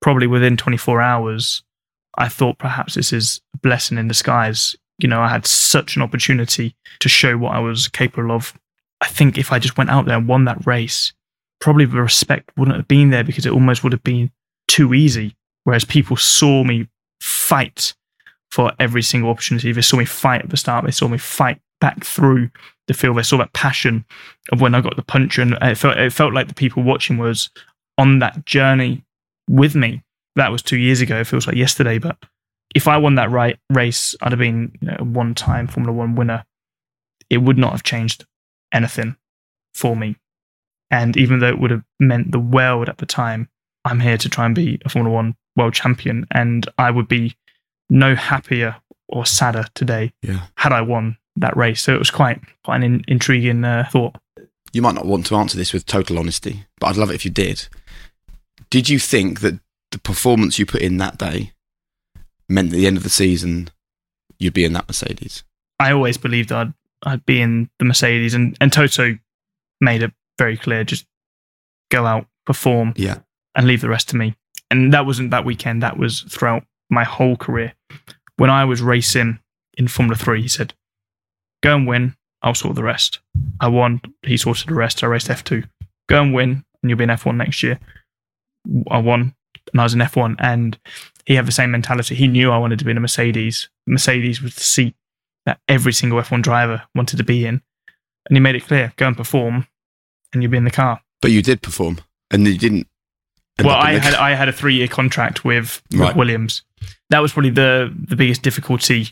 probably within 24 hours, I thought perhaps this is a blessing in disguise. You know, I had such an opportunity to show what I was capable of. I think if I just went out there and won that race, probably the respect wouldn't have been there because it almost would have been too easy. Whereas people saw me fight for every single opportunity. They saw me fight at the start. They saw me fight back through the field. They saw that passion of when I got the punch, and it felt it felt like the people watching was on that journey with me. That was two years ago. It feels like yesterday, but if I won that right race, I'd have been you know, a one-time Formula One winner. It would not have changed anything for me. And even though it would have meant the world at the time, I'm here to try and be a Formula One world champion, and I would be no happier or sadder today Yeah. had I won that race. So it was quite quite an in, intriguing uh, thought. You might not want to answer this with total honesty, but I'd love it if you did. Did you think that the performance you put in that day meant that at the end of the season you'd be in that Mercedes? I always believed I'd I'd be in the Mercedes, and and Toto made it very clear: just go out, perform, Yeah. and leave the rest to me. And that wasn't that weekend; that was throughout my whole career. When I was racing in Formula Three, he said, "Go and win. I'll sort the rest." I won. He sorted the rest. I raced F two. Go and win, and you'll be in F one next year. I won, and I was in F one, and he had the same mentality. He knew I wanted to be in a Mercedes. Mercedes was the seat that every single F1 driver wanted to be in. And he made it clear go and perform, and you'll be in the car. But you did perform, and you didn't. well, I had I had a three year contract with, with Right. Williams. That was probably the the biggest difficulty.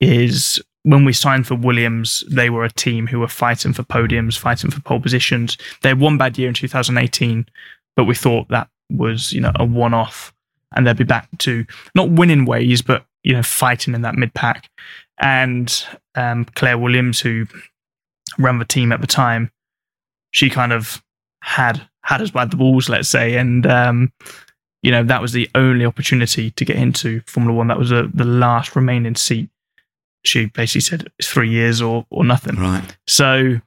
Is when we signed for Williams, they were a team who were fighting for podiums, fighting for pole positions. They had one bad year in 2018, but we thought that was you know a one off, and they'd be back to not winning ways, but you know fighting in that mid pack. And um, Claire Williams, who ran the team at the time, she kind of had had us by the balls, let's say, and um, you know that was the only opportunity to get into Formula One. That was the the last remaining seat. She basically said it's three years or or nothing. Right. So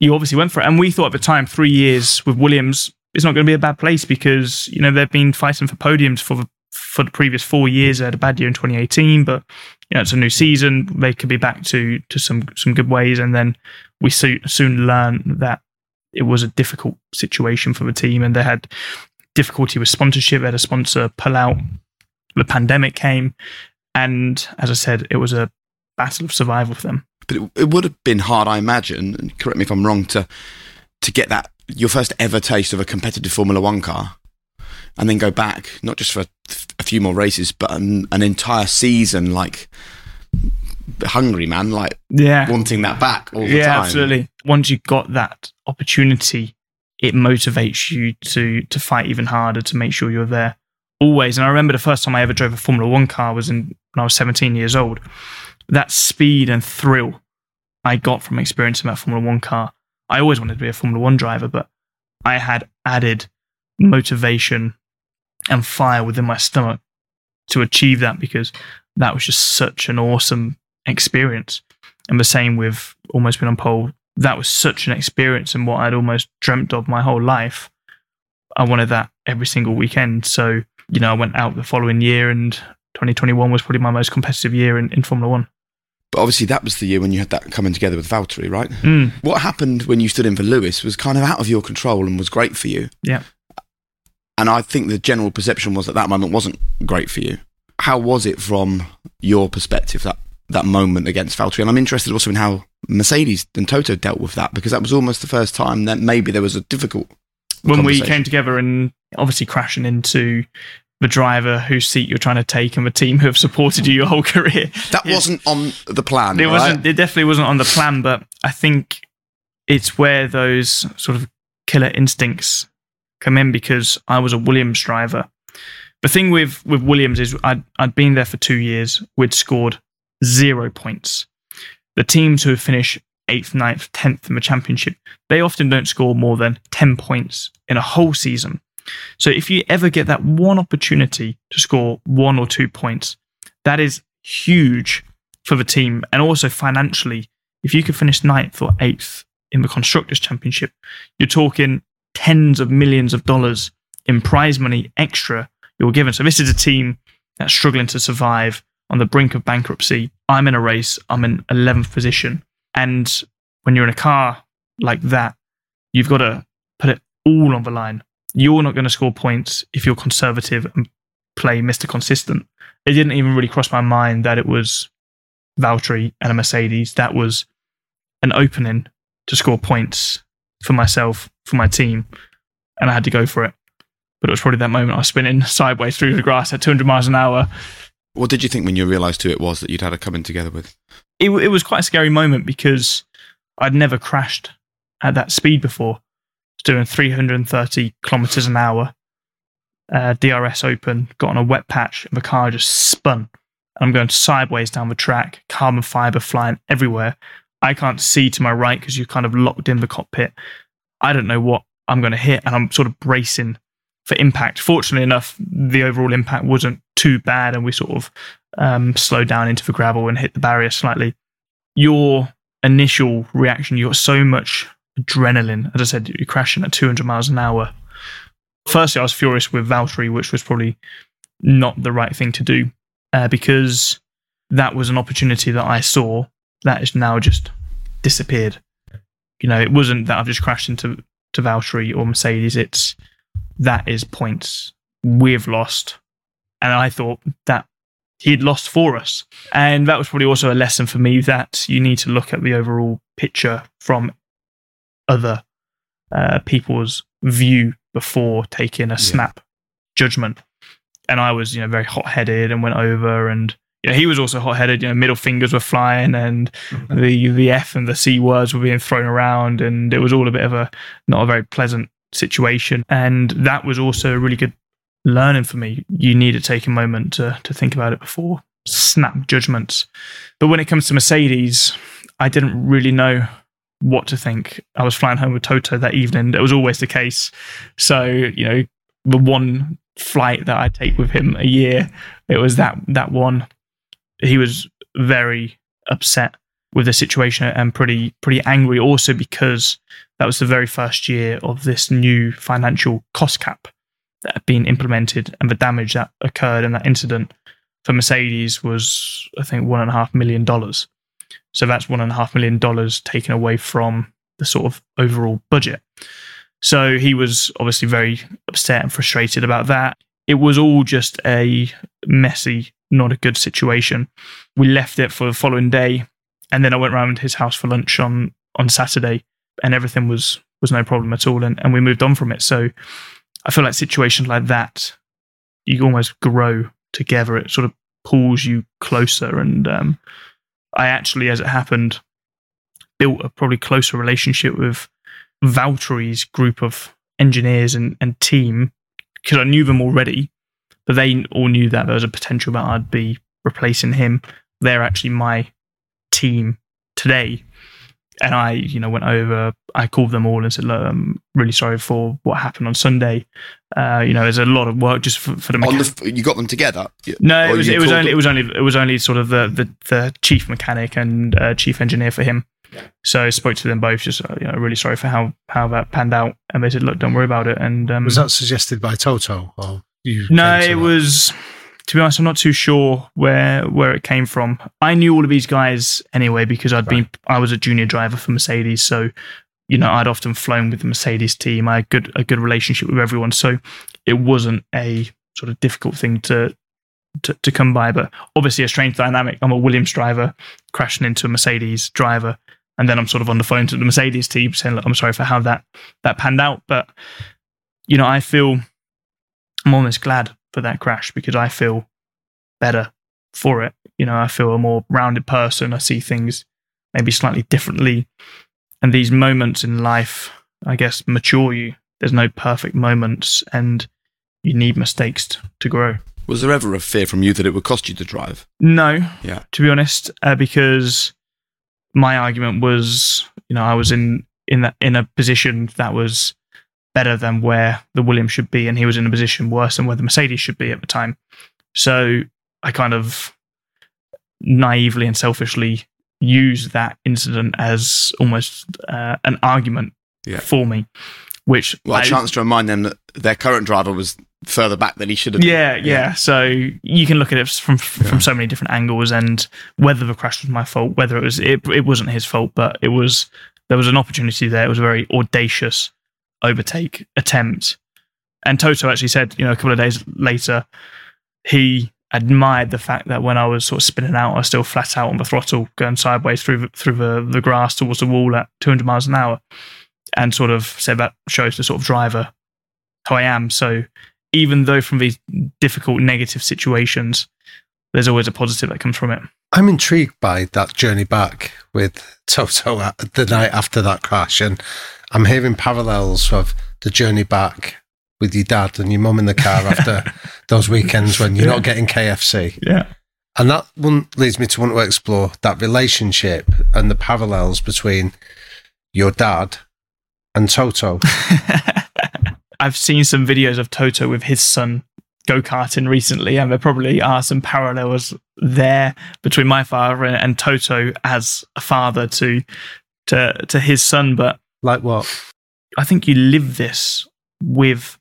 you obviously went for it, and we thought at the time three years with Williams is not going to be a bad place because you know they've been fighting for podiums for the for the previous four years. They had a bad year in 2018, but you know it's a new season. They could be back to to some some good ways, and then we so, soon learned that it was a difficult situation for the team and they had difficulty with sponsorship. They had a sponsor pull out. The pandemic came. And as I said, it was a battle of survival for them. But it, it would have been hard, I imagine, and correct me if I'm wrong, to to get that your first ever taste of a competitive Formula One car, and then go back not just for a few more races, but an, an entire season like hungry man, like Yeah. wanting that back all the yeah, time. absolutely. Once you got that opportunity, it motivates you to to fight even harder to make sure you're there always. And I remember the first time I ever drove a Formula One car was in when I was 17 years old. That speed and thrill I got from experiencing that Formula One car. I always wanted to be a Formula One driver, but I had added motivation and fire within my stomach to achieve that because that was just such an awesome experience. And the same with almost being on pole. That was such an experience and what I'd almost dreamt of my whole life. I wanted that every single weekend. So, you know, I went out the following year and 2021 was probably my most competitive year in, in Formula One. But obviously, that was the year when you had that coming together with Valtteri, right? Mm. What happened when you stood in for Lewis was kind of out of your control and was great for you. Yeah. And I think the general perception was that that moment wasn't great for you. How was it from your perspective that that moment against Valtteri? And I'm interested also in how Mercedes and Toto dealt with that because that was almost the first time that maybe there was a difficult when we came together and obviously crashing into the driver whose seat you're trying to take and the team who have supported you your whole career. That Yeah. wasn't on the plan. It right? wasn't. It definitely wasn't on the plan, but I think it's where those sort of killer instincts come in because I was a Williams driver. The thing with with Williams is I'd I'd been there for two years. We'd scored zero points. The teams who have finished eighth, ninth, tenth in the championship, they often don't score more than ten points in a whole season. So if you ever get that one opportunity to score one or two points, that is huge for the team and also financially. If you could finish ninth or eighth in the Constructors' Championship, you're talking tens of millions of dollars in prize money extra you're given. So this is a team that's struggling to survive on the brink of bankruptcy. I'm in a race, I'm in 11th position. And when you're in a car like that, you've got to put it all on the line. You're not going to score points if you're conservative and play Mr. Consistent. It didn't even really cross my mind that it was Valtteri and a Mercedes. That was an opening to score points for myself, for my team, and I had to go for it. But it was probably that moment I was spinning sideways through the grass at 200 miles an hour. What did you think when you realised who it was that you'd had a coming together with? It, it was quite a scary moment because I'd never crashed at that speed before. Doing 330 kilometers an hour. Uh, DRS open, got on a wet patch, and the car just spun. I'm going sideways down the track, carbon fiber flying everywhere. I can't see to my right because you're kind of locked in the cockpit. I don't know what I'm going to hit, and I'm sort of bracing for impact. Fortunately enough, the overall impact wasn't too bad, and we sort of um, slowed down into the gravel and hit the barrier slightly. Your initial reaction, you got so much adrenaline. As I said, you're crashing at 200 miles an hour. Firstly, I was furious with Valtteri, which was probably not the right thing to do uh, because that was an opportunity that I saw that is now just disappeared. You know, it wasn't that I've just crashed into to Valtteri or Mercedes. It's that is points we've lost, and I thought that he'd lost for us, and that was probably also a lesson for me that you need to look at the overall picture from other uh, people's view before taking a snap judgment. And I was, you know, very hot headed and went over and you know, he was also hot headed, you know, middle fingers were flying and the the F and the C words were being thrown around and it was all a bit of a not a very pleasant situation. And that was also a really good learning for me. You need to take a moment to to think about it before snap judgments. But when it comes to Mercedes, I didn't really know what to think. I was flying home with Toto that evening. That was always the case. So, you know, the one flight that I take with him a year, it was that that one. He was very upset with the situation and pretty pretty angry also because that was the very first year of this new financial cost cap that had been implemented and the damage that occurred in that incident for Mercedes was I think one and a half million dollars. So that's one and a half million dollars taken away from the sort of overall budget. So he was obviously very upset and frustrated about that. It was all just a messy, not a good situation. We left it for the following day, and then I went round his house for lunch on on Saturday, and everything was was no problem at all, and, and we moved on from it. So I feel like situations like that, you almost grow together. It sort of pulls you closer, and um, I actually, as it happened, built a probably closer relationship with Valtteri's group of engineers and, and team because I knew them already, but they all knew that there was a potential that I'd be replacing him. They're actually my team today. And I, you know, went over. I called them all and said, "Look, I'm really sorry for what happened on Sunday. Uh, you know, there's a lot of work just for, for the On mechanic. the, f- you got them together. No, it was it was only them? it was only it was only sort of the the, the chief mechanic and uh, chief engineer for him. So I spoke to them both. Just uh, you know, really sorry for how how that panned out. And they said, "Look, don't worry about it." And um, Was that suggested by Toto or you? no, it that? was. To be honest, I'm not too sure where where it came from. I knew all of these guys anyway because I'd been I was a junior driver for Mercedes, so you know I'd often flown with the Mercedes team. I had good a good relationship with everyone, so it wasn't a sort of difficult thing to to, to come by. But obviously, a strange dynamic. I'm a Williams driver crashing into a Mercedes driver, and then I'm sort of on the phone to the Mercedes team saying, "Look, I'm sorry for how that that panned out." But you know, I feel I'm almost glad for that crash because I feel better for it. You know, I feel a more rounded person. I see things maybe slightly differently. And these moments in life, I guess, mature you. There's no perfect moments, and you need mistakes t- to grow. Was there ever a fear from you that it would cost you to drive? No, Yeah. to be honest, uh, because my argument was, you know, I was in in that in a position that was better than where the Williams should be, and he was in a position worse than where the Mercedes should be at the time. So I kind of naively and selfishly used that incident as almost uh, an argument Yeah. for me, which Well, a I- chance to remind them that their current driver was further back than he should have. been. yeah, yeah, So you can look at it from from so many different angles, and whether the crash was my fault, whether it was it, it wasn't his fault, but it was there was an opportunity there. It was a very audacious overtake attempt, and Toto actually said, you know, a couple of days later, he admired the fact that when I was sort of spinning out, I was still flat out on the throttle, going sideways through through the, the grass towards the wall at 200 miles an hour, and sort of said that shows the sort of driver how I am. So even though from these difficult negative situations, there's always a positive that comes from it. I'm intrigued by that journey back with Toto the night after that crash, and I'm hearing parallels of the journey back with your dad and your mum in the car after those weekends when you're not getting KFC. Yeah. And that one leads me to want to explore that relationship and the parallels between your dad and Toto. I've seen some videos of Toto with his son go karting recently, and there probably are some parallels there between my father and, and Toto as a father to to to his son. But Like what? I think you live this with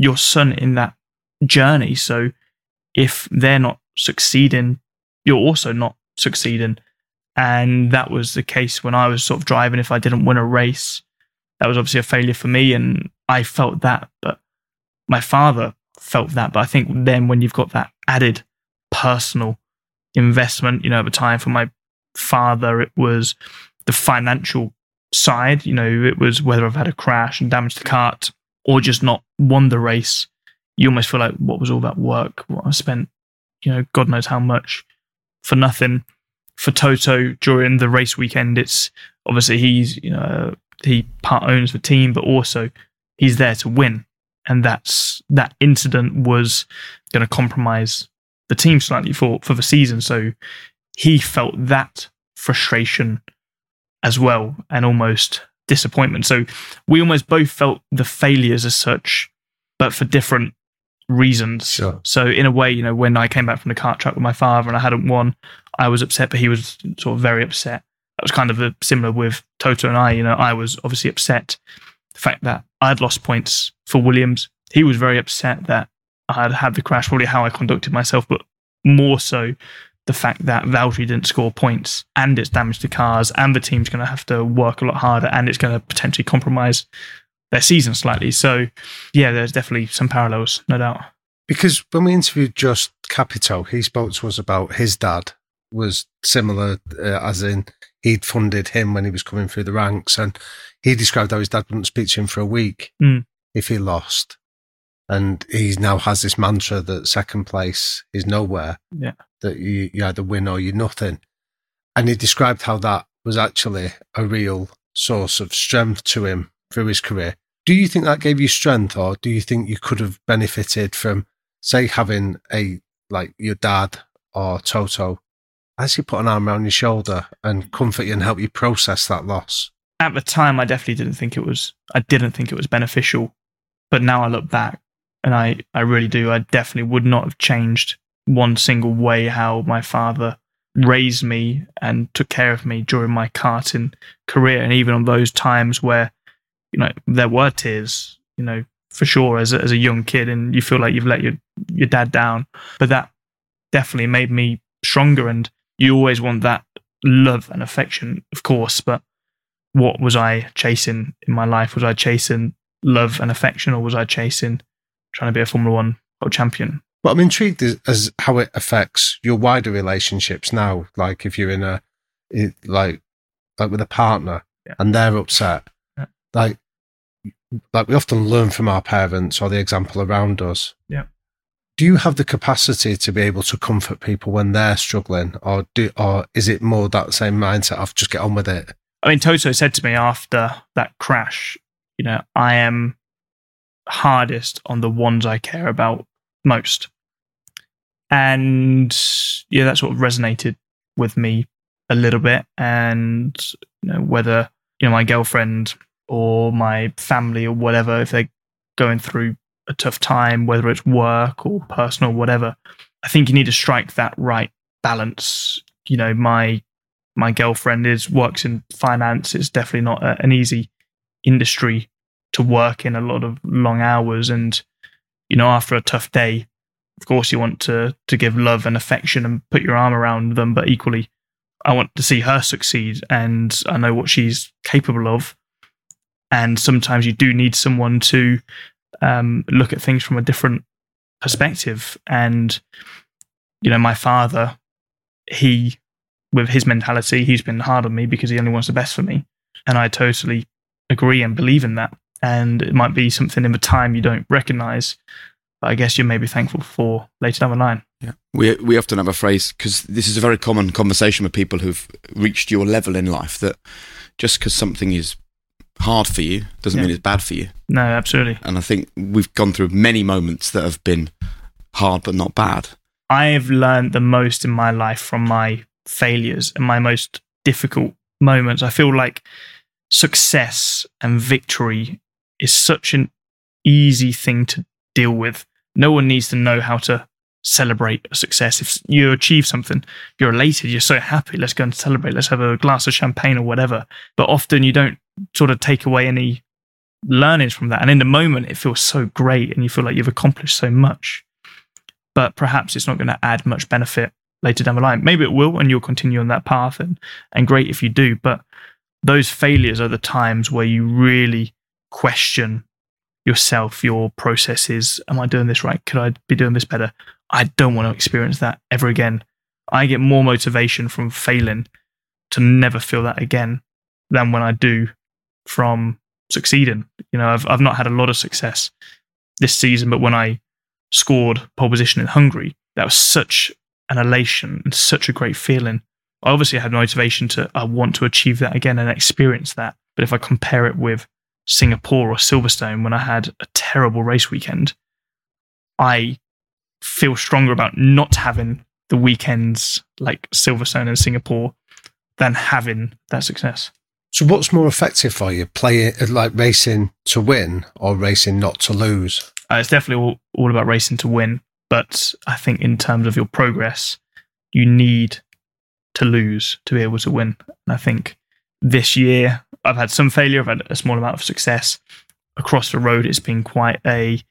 your son in that journey. So if they're not succeeding, you're also not succeeding. And that was the case when I was sort of driving. If I didn't win a race, that was obviously a failure for me. And I felt that. But my father felt that. But I think then when you've got that added personal investment, you know, at the time for my father, it was the financial side. You know, it was whether I've had a crash and damaged the kart or just not won the race. You almost feel like what was all that work? What I spent, you know, God knows how much for nothing. For Toto during the race weekend, it's obviously he's you know he part owns the team, but also he's there to win, and that's that incident was going to compromise the team slightly for for the season. So he felt that frustration as well and almost disappointment. So we almost both felt the failures as such, but for different reasons. Sure. So in a way, you know, when I came back from the kart track with my father and I hadn't won, I was upset, but he was sort of very upset. That was kind of a, similar with Toto and I. You know, I was obviously upset the fact that I'd lost points for Williams. He was very upset that I had had the crash, probably how I conducted myself, but more so the fact that Valtteri didn't score points and it's damaged the cars and the team's going to have to work a lot harder and it's going to potentially compromise their season slightly. So, yeah, there's definitely some parallels, no doubt. Because when we interviewed Jost Capito, he spoke to us about his dad was similar, uh, as in he'd funded him when he was coming through the ranks, and he described how his dad wouldn't speak to him for a week Mm. if he lost. And he now has this mantra that second place is nowhere, Yeah. that you, you either win or you're nothing. And he described how that was actually a real source of strength to him through his career. Do you think that gave you strength, or do you think you could have benefited from, say, having a like your dad or Toto actually put an arm around your shoulder and comfort you and help you process that loss? At the time, I definitely didn't think it was. I didn't think it was beneficial, but now I look back, and I, I really do. I definitely would not have changed one single way how my father raised me and took care of me during my karting career, and even on those times where, you know, there were tears. You know, for sure, as a, as a young kid, and you feel like you've let your your dad down, but that definitely made me stronger. And you always want that love and affection, of course, but what was I chasing in my life? Was I chasing love and affection, or was I chasing trying to be a Formula One world champion? But I'm intrigued as, as how it affects your wider relationships now. Like if you're in a, it, like, like with a partner Yeah. and they're upset, Yeah. like, like we often learn from our parents or the example around us. Yeah. Do you have the capacity to be able to comfort people when they're struggling, or do, or is it more that same mindset of just get on with it? I mean, Toto said to me after that crash, you know, I am hardest on the ones I care about most. And yeah, that sort of resonated with me a little bit. And, you know, whether, you know, my girlfriend or my family or whatever, if they're going through a tough time, whether it's work or personal, whatever, I think you need to strike that right balance. You know, my my girlfriend is works in finance. It's definitely not a, an easy industry to work in. A lot of long hours, and you know, after a tough day, of course, you want to to give love and affection and put your arm around them. But equally, I want to see her succeed, and I know what she's capable of. And sometimes you do need someone to um, look at things from a different perspective. And you know, my father, he with his mentality, he's been hard on me because he only wants the best for me. And I totally agree and believe in that. And it might be something in the time you don't recognize, but I guess you may be thankful for later down the line. Yeah, we we often have a phrase because this is a very common conversation with people who've reached your level in life that just because something is hard for you doesn't Yeah. mean it's bad for you. No, absolutely. And I think we've gone through many moments that have been hard but not bad. I've learned the most in my life from my failures and my most difficult moments. I feel like success and victory is such an easy thing to deal with. No one needs to know how to celebrate a success. If you achieve something, you're elated, you're so happy, let's go and celebrate, let's have a glass of champagne or whatever. But often you don't sort of take away any learnings from that. And in the moment, it feels so great and you feel like you've accomplished so much but perhaps it's not going to add much benefit later down the line. Maybe it will, and you'll continue on that path, and and great if you do. But those failures are the times where you really question yourself, your processes. Am I doing this right? Could I be doing this better? I don't want to experience that ever again. I get more motivation from failing to never feel that again than when I do from succeeding. You know, I've I've not had a lot of success this season, but when I scored pole position in Hungary, that was such an elation and such a great feeling. I obviously had motivation to I want to achieve that again and experience that. But if I compare it with Singapore or Silverstone when I had a terrible race weekend, I feel stronger about not having the weekends like Silverstone and Singapore than having that success. So, what's more effective for you, playing like racing to win or racing not to lose? Uh, it's definitely all, all about racing to win. But I think in terms of your progress, you need to lose to be able to win. And I think this year I've had some failure, I've had a small amount of success. Across the road, it's been quite a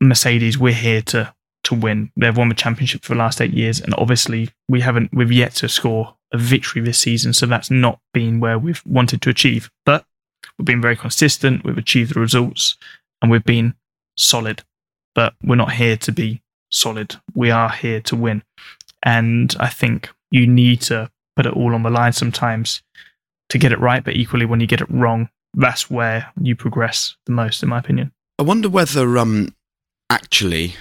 Mercedes. We're here to to win. They've won the championship for the last eight years, and obviously we haven't. We've yet to score a victory this season, so that's not been where we've wanted to achieve. But we've been very consistent. We've achieved the results, and we've been solid. But we're not here to be solid. We are here to win, and I think you need to put it all on the line sometimes to get it right. But equally, when you get it wrong, that's where you progress the most, in my opinion. I wonder whether um, actually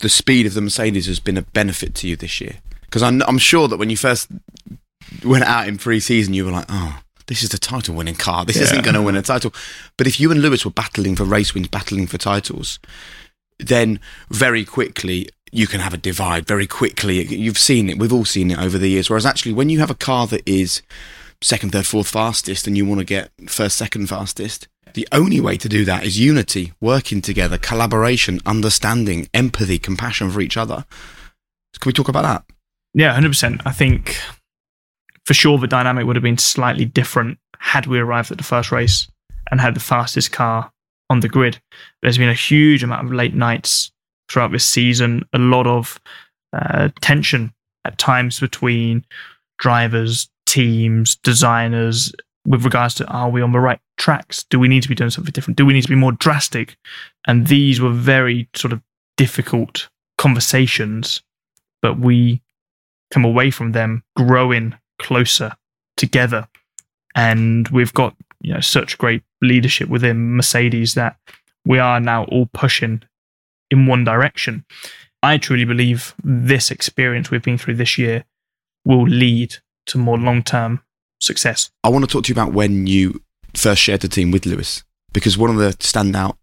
the speed of the Mercedes has been a benefit to you this year. Because I'm, I'm sure that when you first went out in pre-season, you were like, oh, this is the title-winning car. This isn't going to win a title. But if you and Lewis were battling for race wins, battling for titles, then very quickly you can have a divide. Very quickly, you've seen it. We've all seen it over the years. Whereas actually, when you have a car that is second, third, fourth fastest, and you want to get first, second fastest, the only way to do that is unity, working together, collaboration, understanding, empathy, compassion for each other. Can we talk about that? Yeah, hundred percent. I think for sure the dynamic would have been slightly different had we arrived at the first race and had the fastest car on the grid. There's been a huge amount of late nights throughout this season, a lot of uh, tension at times between drivers, teams, designers, with regards to are we on the right tracks? Do we need to be doing something different? Do we need to be more drastic? And these were very sort of difficult conversations, but we come away from them growing closer together. And we've got you know such great leadership within Mercedes that we are now all pushing in one direction. I truly believe this experience we've been through this year will lead to more long term success. I want to talk to you about when you first shared the team with Lewis, because one of the standout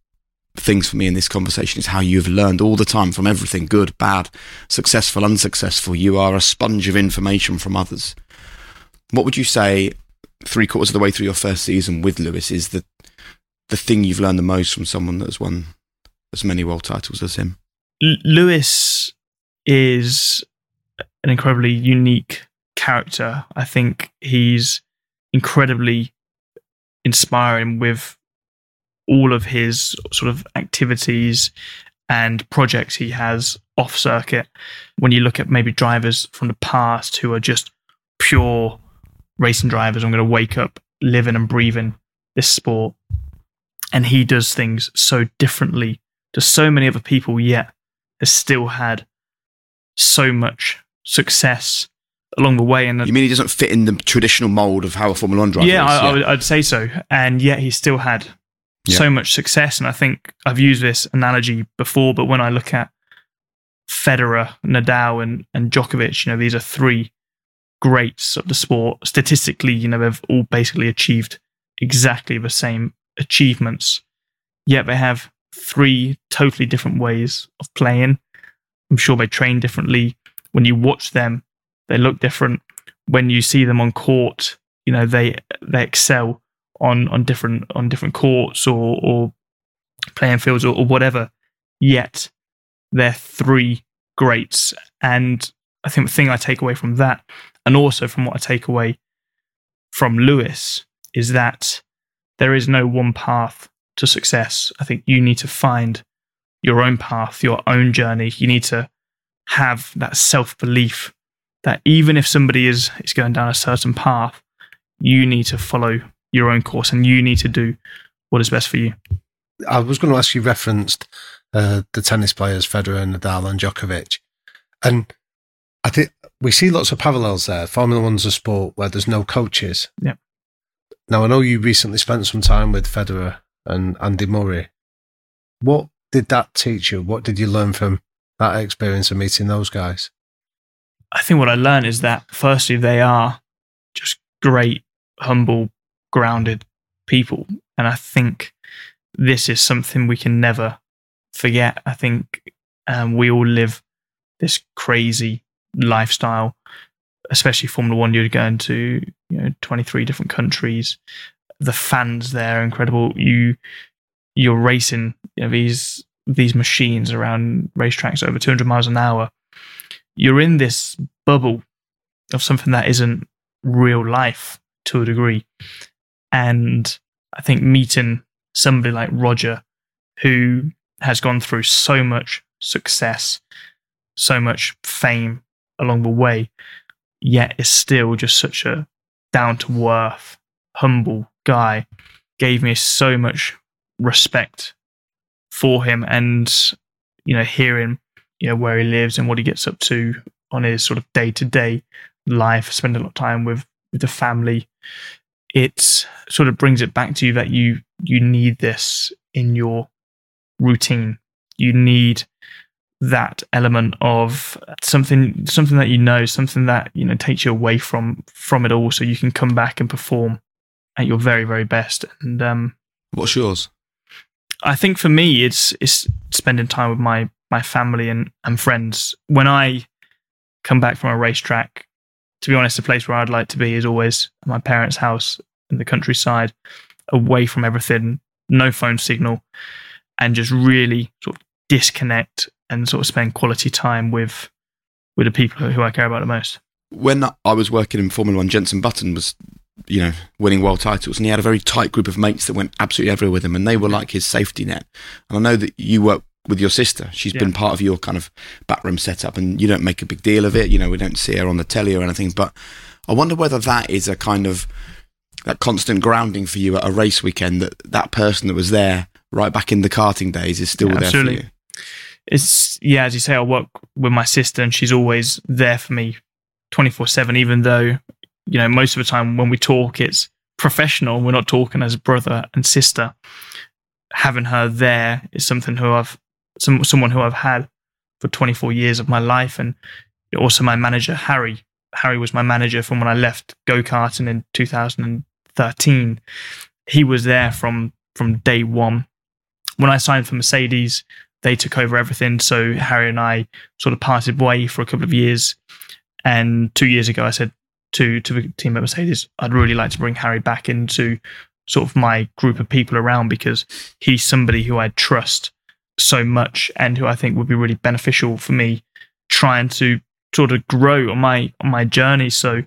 things for me in this conversation is how you've learned all the time from everything good, bad, successful, unsuccessful. You are a sponge of information from others. What would you say, three quarters of the way through your first season with Lewis, is the the thing you've learned the most from someone that has won as many world titles as him? L- Lewis is an incredibly unique character. I think he's incredibly inspiring with all of his sort of activities and projects he has off circuit. When you look at maybe drivers from the past who are just pure racing drivers, I'm going to wake up living and breathing this sport. And he does things so differently to so many other people, yet has still had so much success along the way. And You mean he doesn't fit in the traditional mold of how a Formula One driver yeah, is? I, I would, I'd say so. And yet he still had Yeah. so much success. And I think I've used this analogy before, but when I look at Federer, Nadal, and, and Djokovic, you know, these are three greats of the sport. Statistically, you know, they've all basically achieved exactly the same achievements, yet they have three totally different ways of playing. I'm sure they train differently. When you watch them, they look different. When you see them on court, you know they they excel on on different on different courts or or playing fields or, or whatever. Yet they're three greats, and I think the thing I take away from that, and also from what I take away from Lewis, is that there is no one path to success. I think you need to find your own path, your own journey. You need to have that self belief that even if somebody is, is going down a certain path, you need to follow your own course and you need to do what is best for you. I was going to ask you referenced uh, the tennis players Federer, Nadal, and Djokovic, and I think we see lots of parallels there. Formula One's a sport where there's no coaches. Yep. Now I know you recently spent some time with Federer and Andy Murray. What did that teach you? What did you learn from that experience of meeting those guys? I think what I learned is that firstly, they are just great, humble, grounded people. And I think this is something we can never forget. I think um, we all live this crazy lifestyle, especially Formula One. You're going to you know 23 different countries. The fans there are incredible. You you're racing you know, these these machines around racetracks over 200 miles an hour. You're in this bubble of something that isn't real life to a degree. And I think meeting somebody like Roger, who has gone through so much success, so much fame along the way, yet is still just such a down to earth, humble guy. Gave me so much respect for him and, you know, hearing, you know, where he lives and what he gets up to on his sort of day to day life, spend a lot of time with, with the family. It sort of brings it back to you that you you need this in your routine. You need that element of something something that you know, something that you know takes you away from from it all, so you can come back and perform at your very very best. And um, What's yours? I think for me, it's it's spending time with my my family and and friends. When I come back from a racetrack, to be honest, the place where I'd like to be is always my parents' house in the countryside, away from everything, no phone signal, and just really sort of disconnect and sort of spend quality time with with the people who I care about the most. When I was working in Formula One, Jenson Button was, you know, winning world titles, and he had a very tight group of mates that went absolutely everywhere with him, and they were like his safety net. And I know that you work with your sister; she's Yeah. been part of your kind of backroom setup, and you don't make a big deal of it. You know, we don't see her on the telly or anything, but I wonder whether that is a kind of that constant grounding for you at a race weekend. That that person that was there right back in the karting days is still Yeah, there absolutely. for you. it's yeah, as you say, I work with my sister, and she's always there for me, twenty four seven. Even though you know most of the time when we talk, it's professional. We're not talking as brother and sister. Having her there is something who I've some someone who I've had for twenty four years of my life, and also my manager Harry. Harry was my manager from when I left go karting in two thousand and thirteen. He was there from from day one. When I signed for Mercedes, they took over everything. So Harry and I sort of parted way for a couple of years. And two years ago, I said to to the team at Mercedes, I'd really like to bring Harry back into sort of my group of people around because he's somebody who I trust so much and who I think would be really beneficial for me trying to sort of grow on my on my journey. So,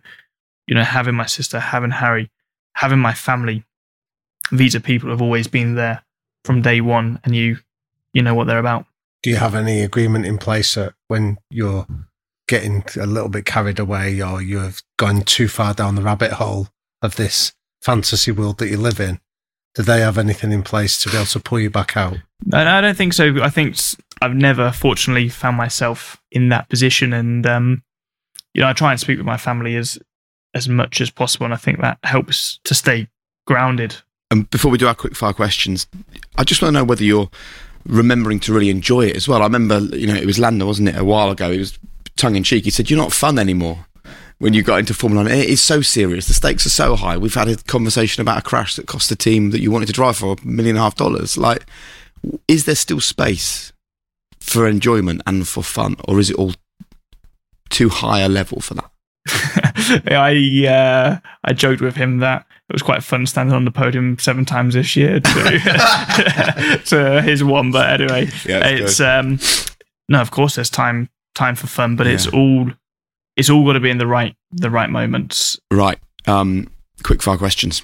you know, having my sister, having Harry, having my family, these are people who have always been there from day one, and you you know what they're about. Do you have any agreement in place that when you're getting a little bit carried away or you have gone too far down the rabbit hole of this fantasy world that you live in? Do they have anything in place to be able to pull you back out? I I don't think so. I think I've never, fortunately, found myself in that position, and um, you know, I try and speak with my family as as much as possible, and I think that helps to stay grounded. And before we do our quick fire questions, I just want to know whether you're remembering to really enjoy it as well. I remember, you know, it was Lando, wasn't it, a while ago? It was tongue in cheek. He said, You're not fun anymore when you got into Formula One. It is so serious. The stakes are so high. We've had a conversation about a crash that cost the team that you wanted to drive for a million and a half dollars. Like, is there still space for enjoyment and for fun, or is it all too high a level for that? I uh, I joked with him that it was quite fun standing on the podium seven times this year to, to his one. But anyway, Yeah, it's um, no, of course there's time time for fun, but it's all it's all got to be in the right the right moments. Right. Um, quick fire questions.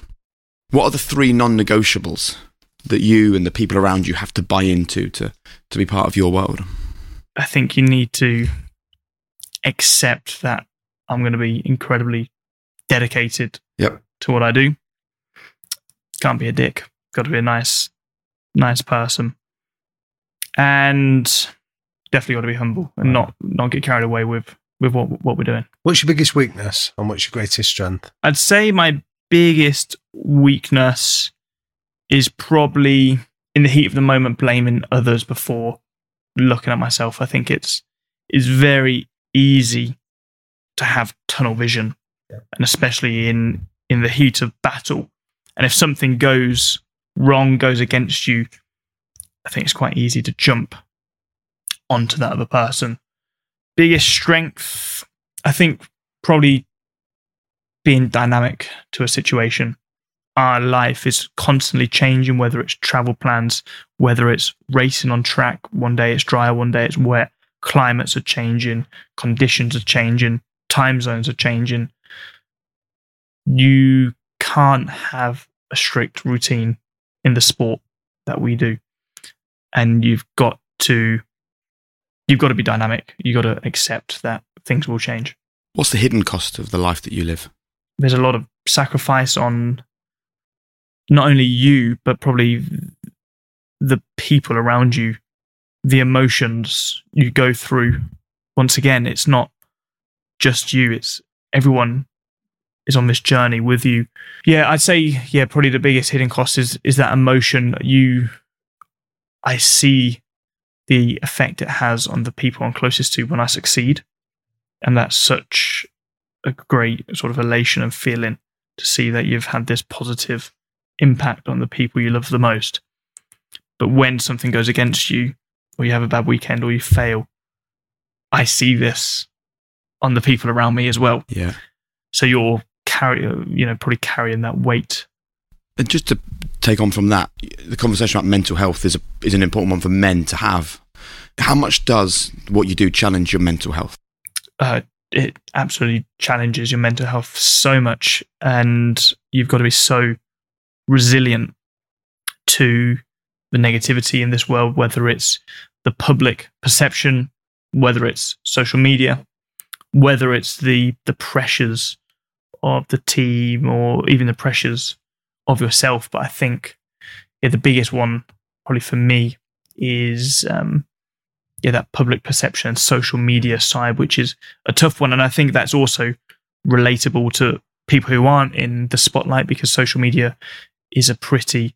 What are the three non negotiables that you and the people around you have to buy into to, to be part of your world? I think you need to accept that I'm going to be incredibly dedicated Yep. to what I do. Can't be a dick. Got to be a nice, nice person, and definitely got to be humble and not not get carried away with with what what we're doing. What's your biggest weakness and what's your greatest strength? I'd say my biggest weakness is probably in the heat of the moment blaming others before looking at myself. I think it's it's very easy to have tunnel vision, and especially in in the heat of battle. And if something goes wrong, goes against you, I think it's quite easy to jump onto that other person. Biggest strength, I think, probably being dynamic to a situation. Our life is constantly changing, whether it's travel plans, whether it's racing on track. One day it's dry, one day it's wet. Climates are changing, conditions are changing, time zones are changing. You can't have a strict routine in the sport that we do. And you've got to you've got to be dynamic. You've got to accept that things will change. What's the hidden cost of the life that you live? There's a lot of sacrifice on not only you, but probably the people around you, the emotions you go through. Once again, it's not just you, it's everyone is on this journey with you. Yeah, I'd say yeah, probably the biggest hidden cost is is that emotion you I see the effect it has on the people I'm closest to when I succeed. And that's such a great sort of elation and feeling to see that you've had this positive impact on the people you love the most. But when something goes against you, or you have a bad weekend, or you fail, I see this on the people around me as well. Yeah. So you're carry, you know, probably carrying that weight. And just to take on from that, the conversation about mental health is a, is an important one for men to have. How much does what you do challenge your mental health? Uh, it absolutely challenges your mental health so much, and you've got to be so resilient to the negativity in this world, whether it's the public perception, whether it's social media, whether it's the the pressures of the team or even the pressures of yourself. But I think yeah, the biggest one probably for me is um, yeah that public perception and social media side, which is a tough one, and I think that's also relatable to people who aren't in the spotlight because social media is a pretty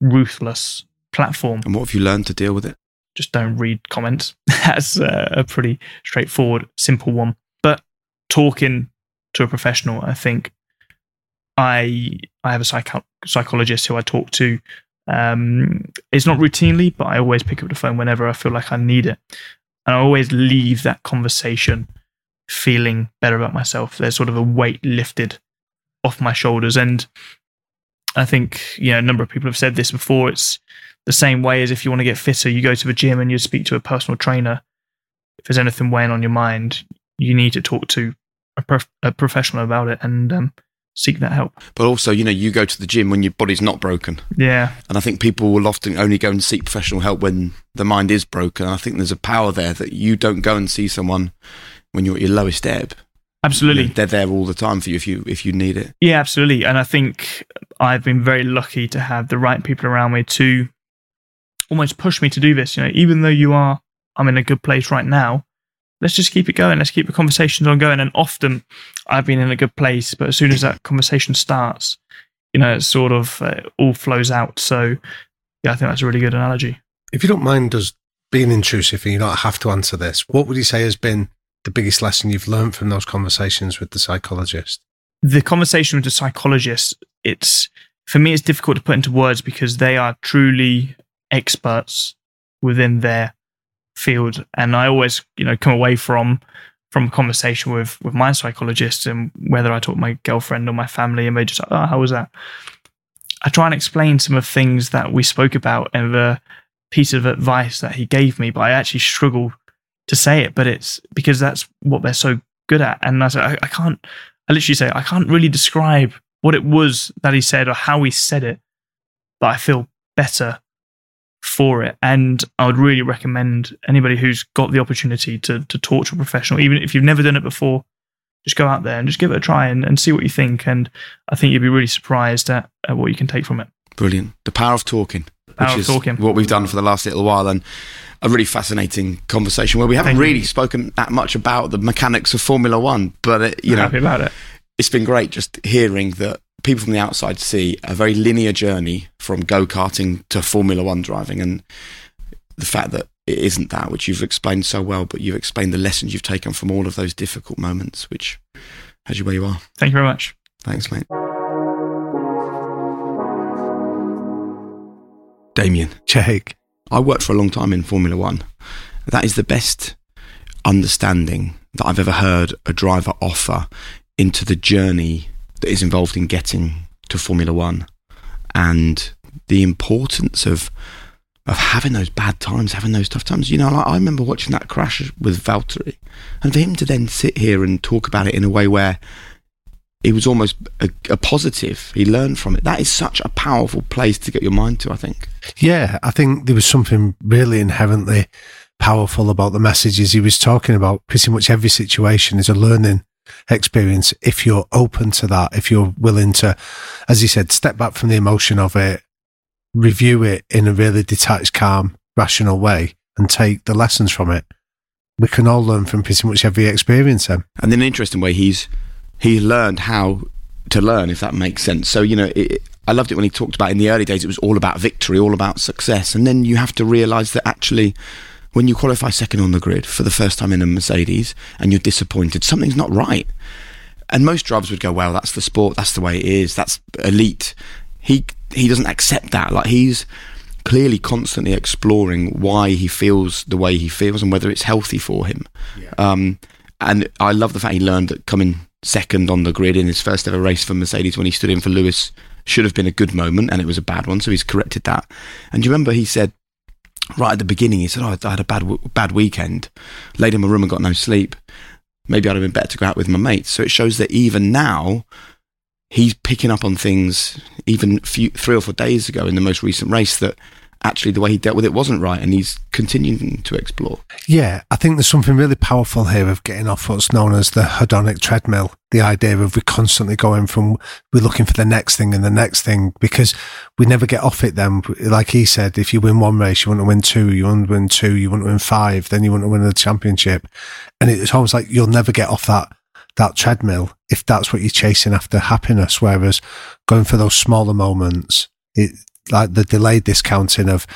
ruthless platform. And what have you learned to deal with it? Just don't read comments. That's a, a pretty straightforward, simple one. But talking to a professional, I think I I have a psycho- psychologist who I talk to. Um, it's not routinely, but I always pick up the phone whenever I feel like I need it, and I always leave that conversation feeling better about myself. There's sort of a weight lifted off my shoulders, and I think you know a number of people have said this before. It's the same way as if you want to get fitter, you go to the gym and you speak to a personal trainer. If there's anything weighing on your mind, you need to talk to a, prof- a professional about it and um, seek that help. But also, you know, you go to the gym when your body's not broken. Yeah. And I think people will often only go and seek professional help when the mind is broken. I think there's a power there that you don't go and see someone when you're at your lowest ebb. Absolutely. You know, they're there all the time for you if you if you need it. Yeah, absolutely. And I think I've been very lucky to have the right people around me to almost push me to do this. You know, even though you are, I'm in a good place right now. Let's just keep it going. Let's keep the conversations on going. And often, I've been in a good place, but as soon as that conversation starts, you know, it sort of uh, all flows out. So, yeah, I think that's a really good analogy. If you don't mind us being intrusive and you don't have to answer this, what would you say has been the biggest lesson you've learned from those conversations with the psychologist? The conversation with the psychologist, it's for me, it's difficult to put into words because they are truly experts within their field. And I always, you know, come away from from a conversation with with my psychologist and whether I talk to my girlfriend or my family and they just oh how was that? I try and explain some of things that we spoke about and the piece of advice that he gave me, but I actually struggle to say it, but it's because that's what they're so good at. And I said, I, I can't, I literally say, I can't really describe what it was that he said or how he said it, but I feel better for it. And I would really recommend anybody who's got the opportunity to, to talk to a professional, even if you've never done it before, just go out there and just give it a try and, and see what you think. And I think you'd be really surprised at, at what you can take from it. Brilliant. The power of talking. Power which of is talking. what we've done for the last little while. And a really fascinating conversation where we haven't Thank you. really spoken that much about the mechanics of Formula One, but it, you I'm know, happy about it. It's been great just hearing that people from the outside see a very linear journey from go karting to Formula One driving, and the fact that it isn't that, which you've explained so well, but you've explained the lessons you've taken from all of those difficult moments, which has you where you are. Thank you very much. Thanks, mate. Damian, Jake. I worked for a long time in Formula One. That is the best understanding that I've ever heard a driver offer into the journey that is involved in getting to Formula One and the importance of of having those bad times, having those tough times. You know, I remember watching that crash with Valtteri, and for him to then sit here and talk about it in a way where it was almost a, a positive. He learned from it. That is such a powerful place to get your mind to. I think. Yeah, I think there was something really inherently powerful about the messages he was talking about. Pretty much every situation is a learning experience if you're open to that, if you're willing to, as he said, step back from the emotion of it, review it in a really detached, calm, rational way, and take the lessons from it. We can all learn from pretty much every experience. Then, and in an interesting way, he's he learned how to learn, if that makes sense. So you know, it, I loved it when he talked about in the early days. It was all about victory, all about success, and then you have to realise that actually when you qualify second on the grid for the first time in a Mercedes and you're disappointed, something's not right. And most drivers would go, "Well, that's the sport. That's the way it is. That's elite." He he doesn't accept that. Like he's clearly constantly exploring why he feels the way he feels and whether it's healthy for him. Yeah. Um, and I love the fact he learned that coming second on the grid in his first ever race for Mercedes when he stood in for Lewis should have been a good moment and it was a bad one. So he's corrected that. And you remember he said right at the beginning, he said, "Oh, I had a bad bad weekend, laid in my room and got no sleep. Maybe I'd have been better to go out with my mates." So it shows that even now, he's picking up on things. Even few, three or four days ago in the most recent race, that actually the way he dealt with it wasn't right and he's continuing to explore. Yeah, I think there's something really powerful here of getting off what's known as the hedonic treadmill. The idea of we're constantly going from, we're looking for the next thing and the next thing because we never get off it then. Like he said, if you win one race, you want to win two, you want to win two, you want to win five, then you want to win the championship. And it's almost like you'll never get off that that treadmill if that's what you're chasing after happiness. Whereas going for those smaller moments, it, like the delayed discounting of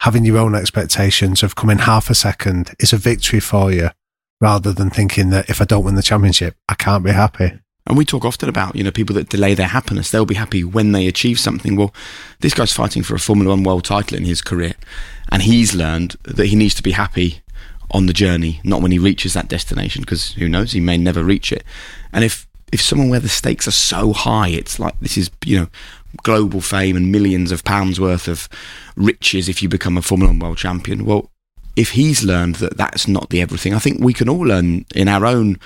having your own expectations of coming half a second is a victory for you rather than thinking that if I don't win the championship, I can't be happy. And we talk often about, you know, people that delay their happiness. They'll be happy when they achieve something. Well, this guy's fighting for a Formula One world title in his career. And he's learned that he needs to be happy on the journey, not when he reaches that destination, because who knows, he may never reach it. And if, if someone where the stakes are so high, it's like this is, you know, global fame and millions of pounds worth of riches if you become a Formula One world champion. Well, if he's learned that that's not the everything, I think we can all learn in our own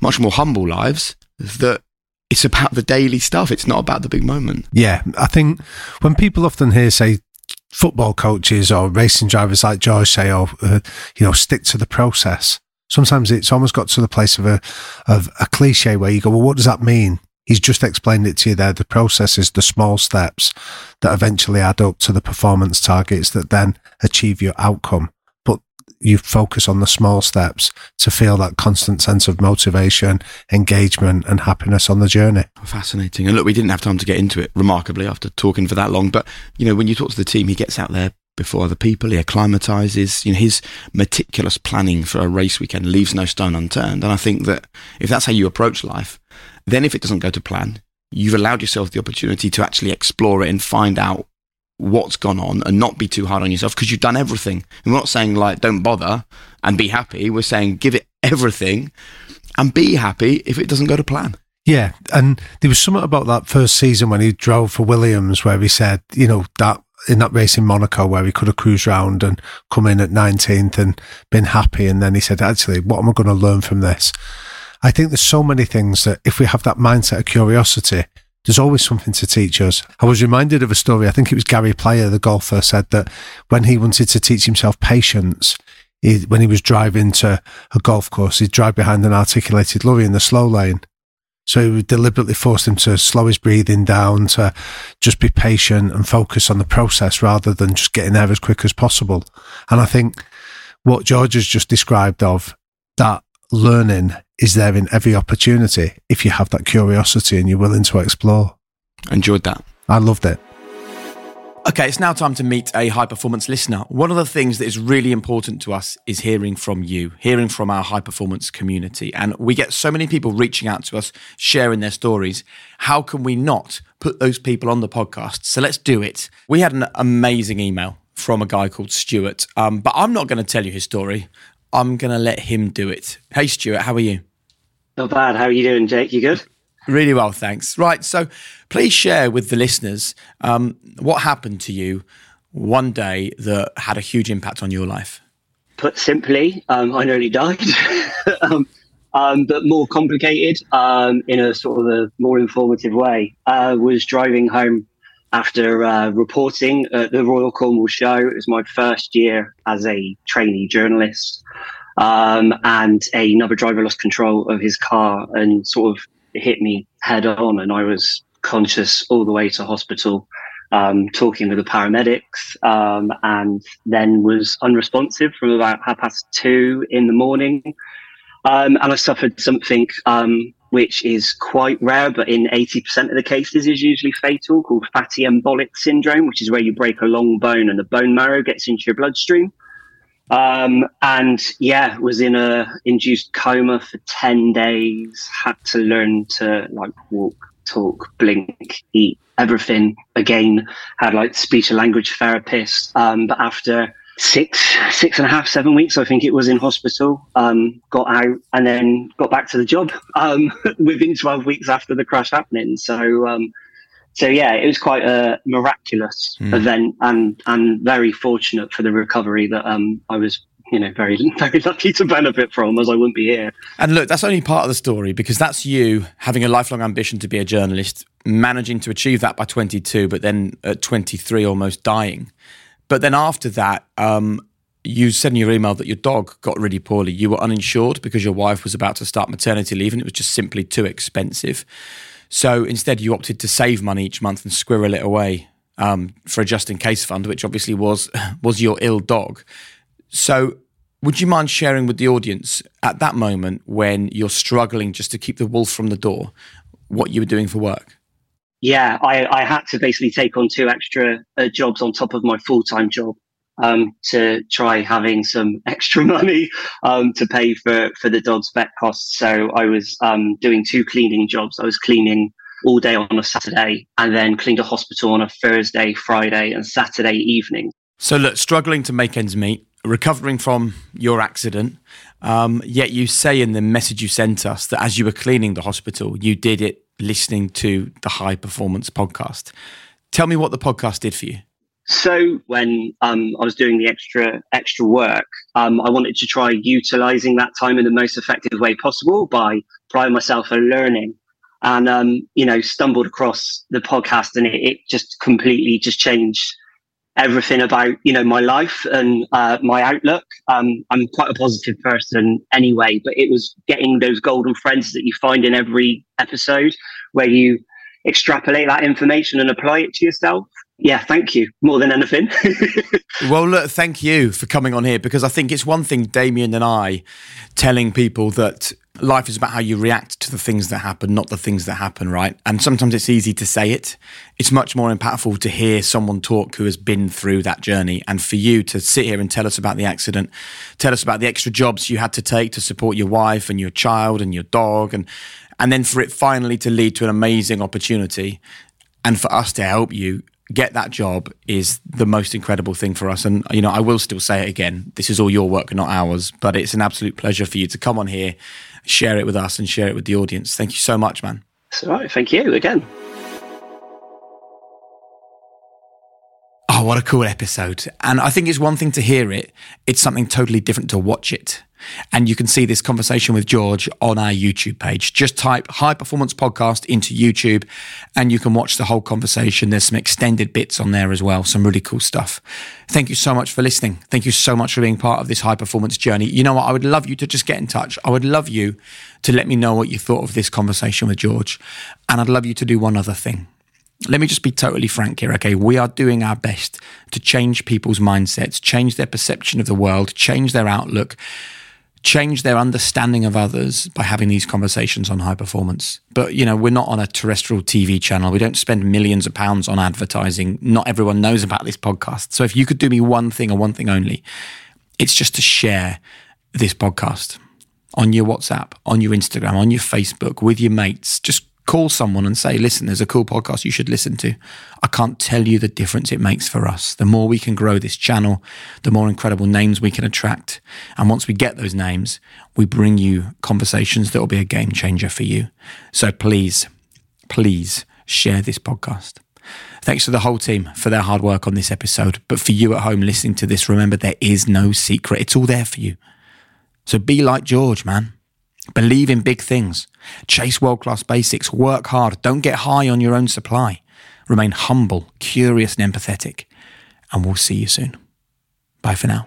much more humble lives that it's about the daily stuff. It's not about the big moment. Yeah, I think when people often hear say football coaches or racing drivers like George say, "Oh, uh, you know, stick to the process." Sometimes it's almost got to the place of a of a cliche where you go, "Well, what does that mean?" He's just explained it to you there. The process is the small steps that eventually add up to the performance targets that then achieve your outcome. But you focus on the small steps to feel that constant sense of motivation, engagement, and happiness on the journey. Fascinating. And look, we didn't have time to get into it remarkably after talking for that long. But, you know, when you talk to the team, he gets out there before other people. He acclimatizes. You know, his meticulous planning for a race weekend leaves no stone unturned. And I think that if that's how you approach life, then, if it doesn't go to plan, you've allowed yourself the opportunity to actually explore it and find out what's gone on and not be too hard on yourself because you've done everything. And we're not saying like don't bother and be happy. We're saying give it everything and be happy if it doesn't go to plan. Yeah, and there was something about that first season when he drove for Williams where he said, you know, that in that race in Monaco where he could have cruised round and come in at 19th and been happy. And then he said, actually, what am I going to learn from this? I think there's so many things that if we have that mindset of curiosity, there's always something to teach us. I was reminded of a story. I think it was Gary Player, the golfer, said that when he wanted to teach himself patience, he, when he was driving to a golf course, he'd drive behind an articulated lorry in the slow lane. So he deliberately force him to slow his breathing down, to just be patient and focus on the process rather than just getting there as quick as possible. And I think what George has just described of that learning is there in every opportunity if you have that curiosity and you're willing to explore. Enjoyed that. I loved it. Okay, it's now time to meet a high performance listener. One of the things that is really important to us is hearing from you, hearing from our high performance community. And we get so many people reaching out to us, sharing their stories. How can we not put those people on the podcast? So let's do it. We had an amazing email from a guy called Stuart, um, but I'm not going to tell you his story. I'm going to let him do it. Hey, Stuart, how are you? Not bad. How are you doing, Jake? You good? Really well, thanks. Right. So please share with the listeners um, what happened to you one day that had a huge impact on your life. Put simply, um, I nearly died, um, um, but more complicated um, in a sort of a more informative way. I uh, was driving home after uh, reporting at the Royal Cornwall Show. It was my first year as a trainee journalist. Um, and another driver lost control of his car and sort of hit me head on, and I was conscious all the way to hospital, um, talking with the paramedics, um, and then was unresponsive from about half past two in the morning. Um, and I suffered something um, which is quite rare, but in 80% of the cases is usually fatal, called fatty embolic syndrome, which is where you break a long bone and the bone marrow gets into your bloodstream. Um, and yeah, was in a induced coma for 10 days, had to learn to like walk, talk, blink, eat, everything. Again, had like speech and language therapist. Um, but after six, six and a half, seven weeks, I think it was in hospital, um, got out and then got back to the job, um, within 12 weeks after the crash happening. So, um, so yeah, it was quite a miraculous mm. event and and very fortunate for the recovery that um, I was you know very very lucky to benefit from as I wouldn't be here. And look, that's only part of the story because that's you having a lifelong ambition to be a journalist, managing to achieve that by 22, but then at 23 almost dying. But then after that, um, you said in your email that your dog got really poorly. You were uninsured because your wife was about to start maternity leave and it was just simply too expensive. So instead, you opted to save money each month and squirrel it away um, for a just in case fund, which obviously was was your ill dog. So, would you mind sharing with the audience at that moment when you're struggling just to keep the wolf from the door, what you were doing for work? Yeah, I, I had to basically take on two extra uh, jobs on top of my full time job um, to try having some extra money um, to pay for for the dog's vet costs. So I was um, doing two cleaning jobs. I was cleaning all day on a Saturday and then cleaned a hospital on a Thursday, Friday, and Saturday evening. So look, struggling to make ends meet, recovering from your accident. Um, yet you say in the message you sent us that as you were cleaning the hospital, you did it listening to the High Performance podcast. Tell me what the podcast did for you. So when um, I was doing the extra extra work, um, I wanted to try utilizing that time in the most effective way possible by applying myself and learning. And um, you know, stumbled across the podcast, and it, it, just completely just changed everything about you know my life and uh, my outlook. Um, I'm quite a positive person anyway, but it was getting those golden friends that you find in every episode where you extrapolate that information and apply it to yourself yeah, thank you more than anything. well, look, thank you for coming on here because I think it's one thing, Damian and I, telling people that life is about how you react to the things that happen, not the things that happen, right? And sometimes it's easy to say it. It's much more impactful to hear someone talk who has been through that journey. And for you to sit here and tell us about the accident, tell us about the extra jobs you had to take to support your wife and your child and your dog, and and then for it finally to lead to an amazing opportunity and for us to help you get that job is the most incredible thing for us. And, you know, I will still say it again this is all your work, not ours, but it's an absolute pleasure for you to come on here, share it with us, and share it with the audience. Thank you so much, man. It's all right. Thank you again. Oh, what a cool episode. And I think it's one thing to hear it, it's something totally different to watch it. And you can see this conversation with George on our YouTube page. Just type High Performance Podcast into YouTube and you can watch the whole conversation. There's some extended bits on there as well, some really cool stuff. Thank you so much for listening. Thank you so much for being part of this high performance journey. You know what? I would love you to just get in touch. I would love you to let me know what you thought of this conversation with George. And I'd love you to do one other thing. Let me just be totally frank here, okay? We are doing our best to change people's mindsets, change their perception of the world, change their outlook change their understanding of others by having these conversations on high performance. But, you know, we're not on a terrestrial TV channel. We don't spend millions of pounds on advertising. Not everyone knows about this podcast. So if you could do me one thing or one thing only, it's just to share this podcast on your WhatsApp, on your Instagram, on your Facebook, with your mates. Just call someone and say, listen, there's a cool podcast you should listen to. I can't tell you the difference it makes for us. The more we can grow this channel, the more incredible names we can attract. And once we get those names, we bring you conversations that will be a game changer for you. So please, please share this podcast. Thanks to the whole team for their hard work on this episode. But for you at home listening to this, remember there is no secret. It's all there for you. So be like George, man. Believe in big things. Chase world class basics. Work hard. Don't get high on your own supply. Remain humble, curious, and empathetic. And we'll see you soon. Bye for now.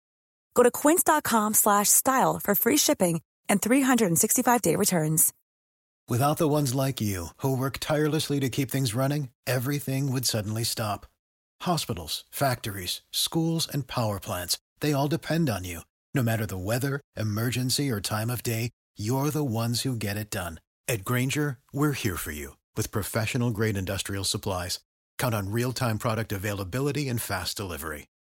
Go to quince.com slash style for free shipping and 365-day returns. Without the ones like you, who work tirelessly to keep things running, everything would suddenly stop. Hospitals, factories, schools, and power plants, they all depend on you. No matter the weather, emergency, or time of day, you're the ones who get it done. At Grainger, we're here for you with professional grade industrial supplies. Count on real time product availability and fast delivery.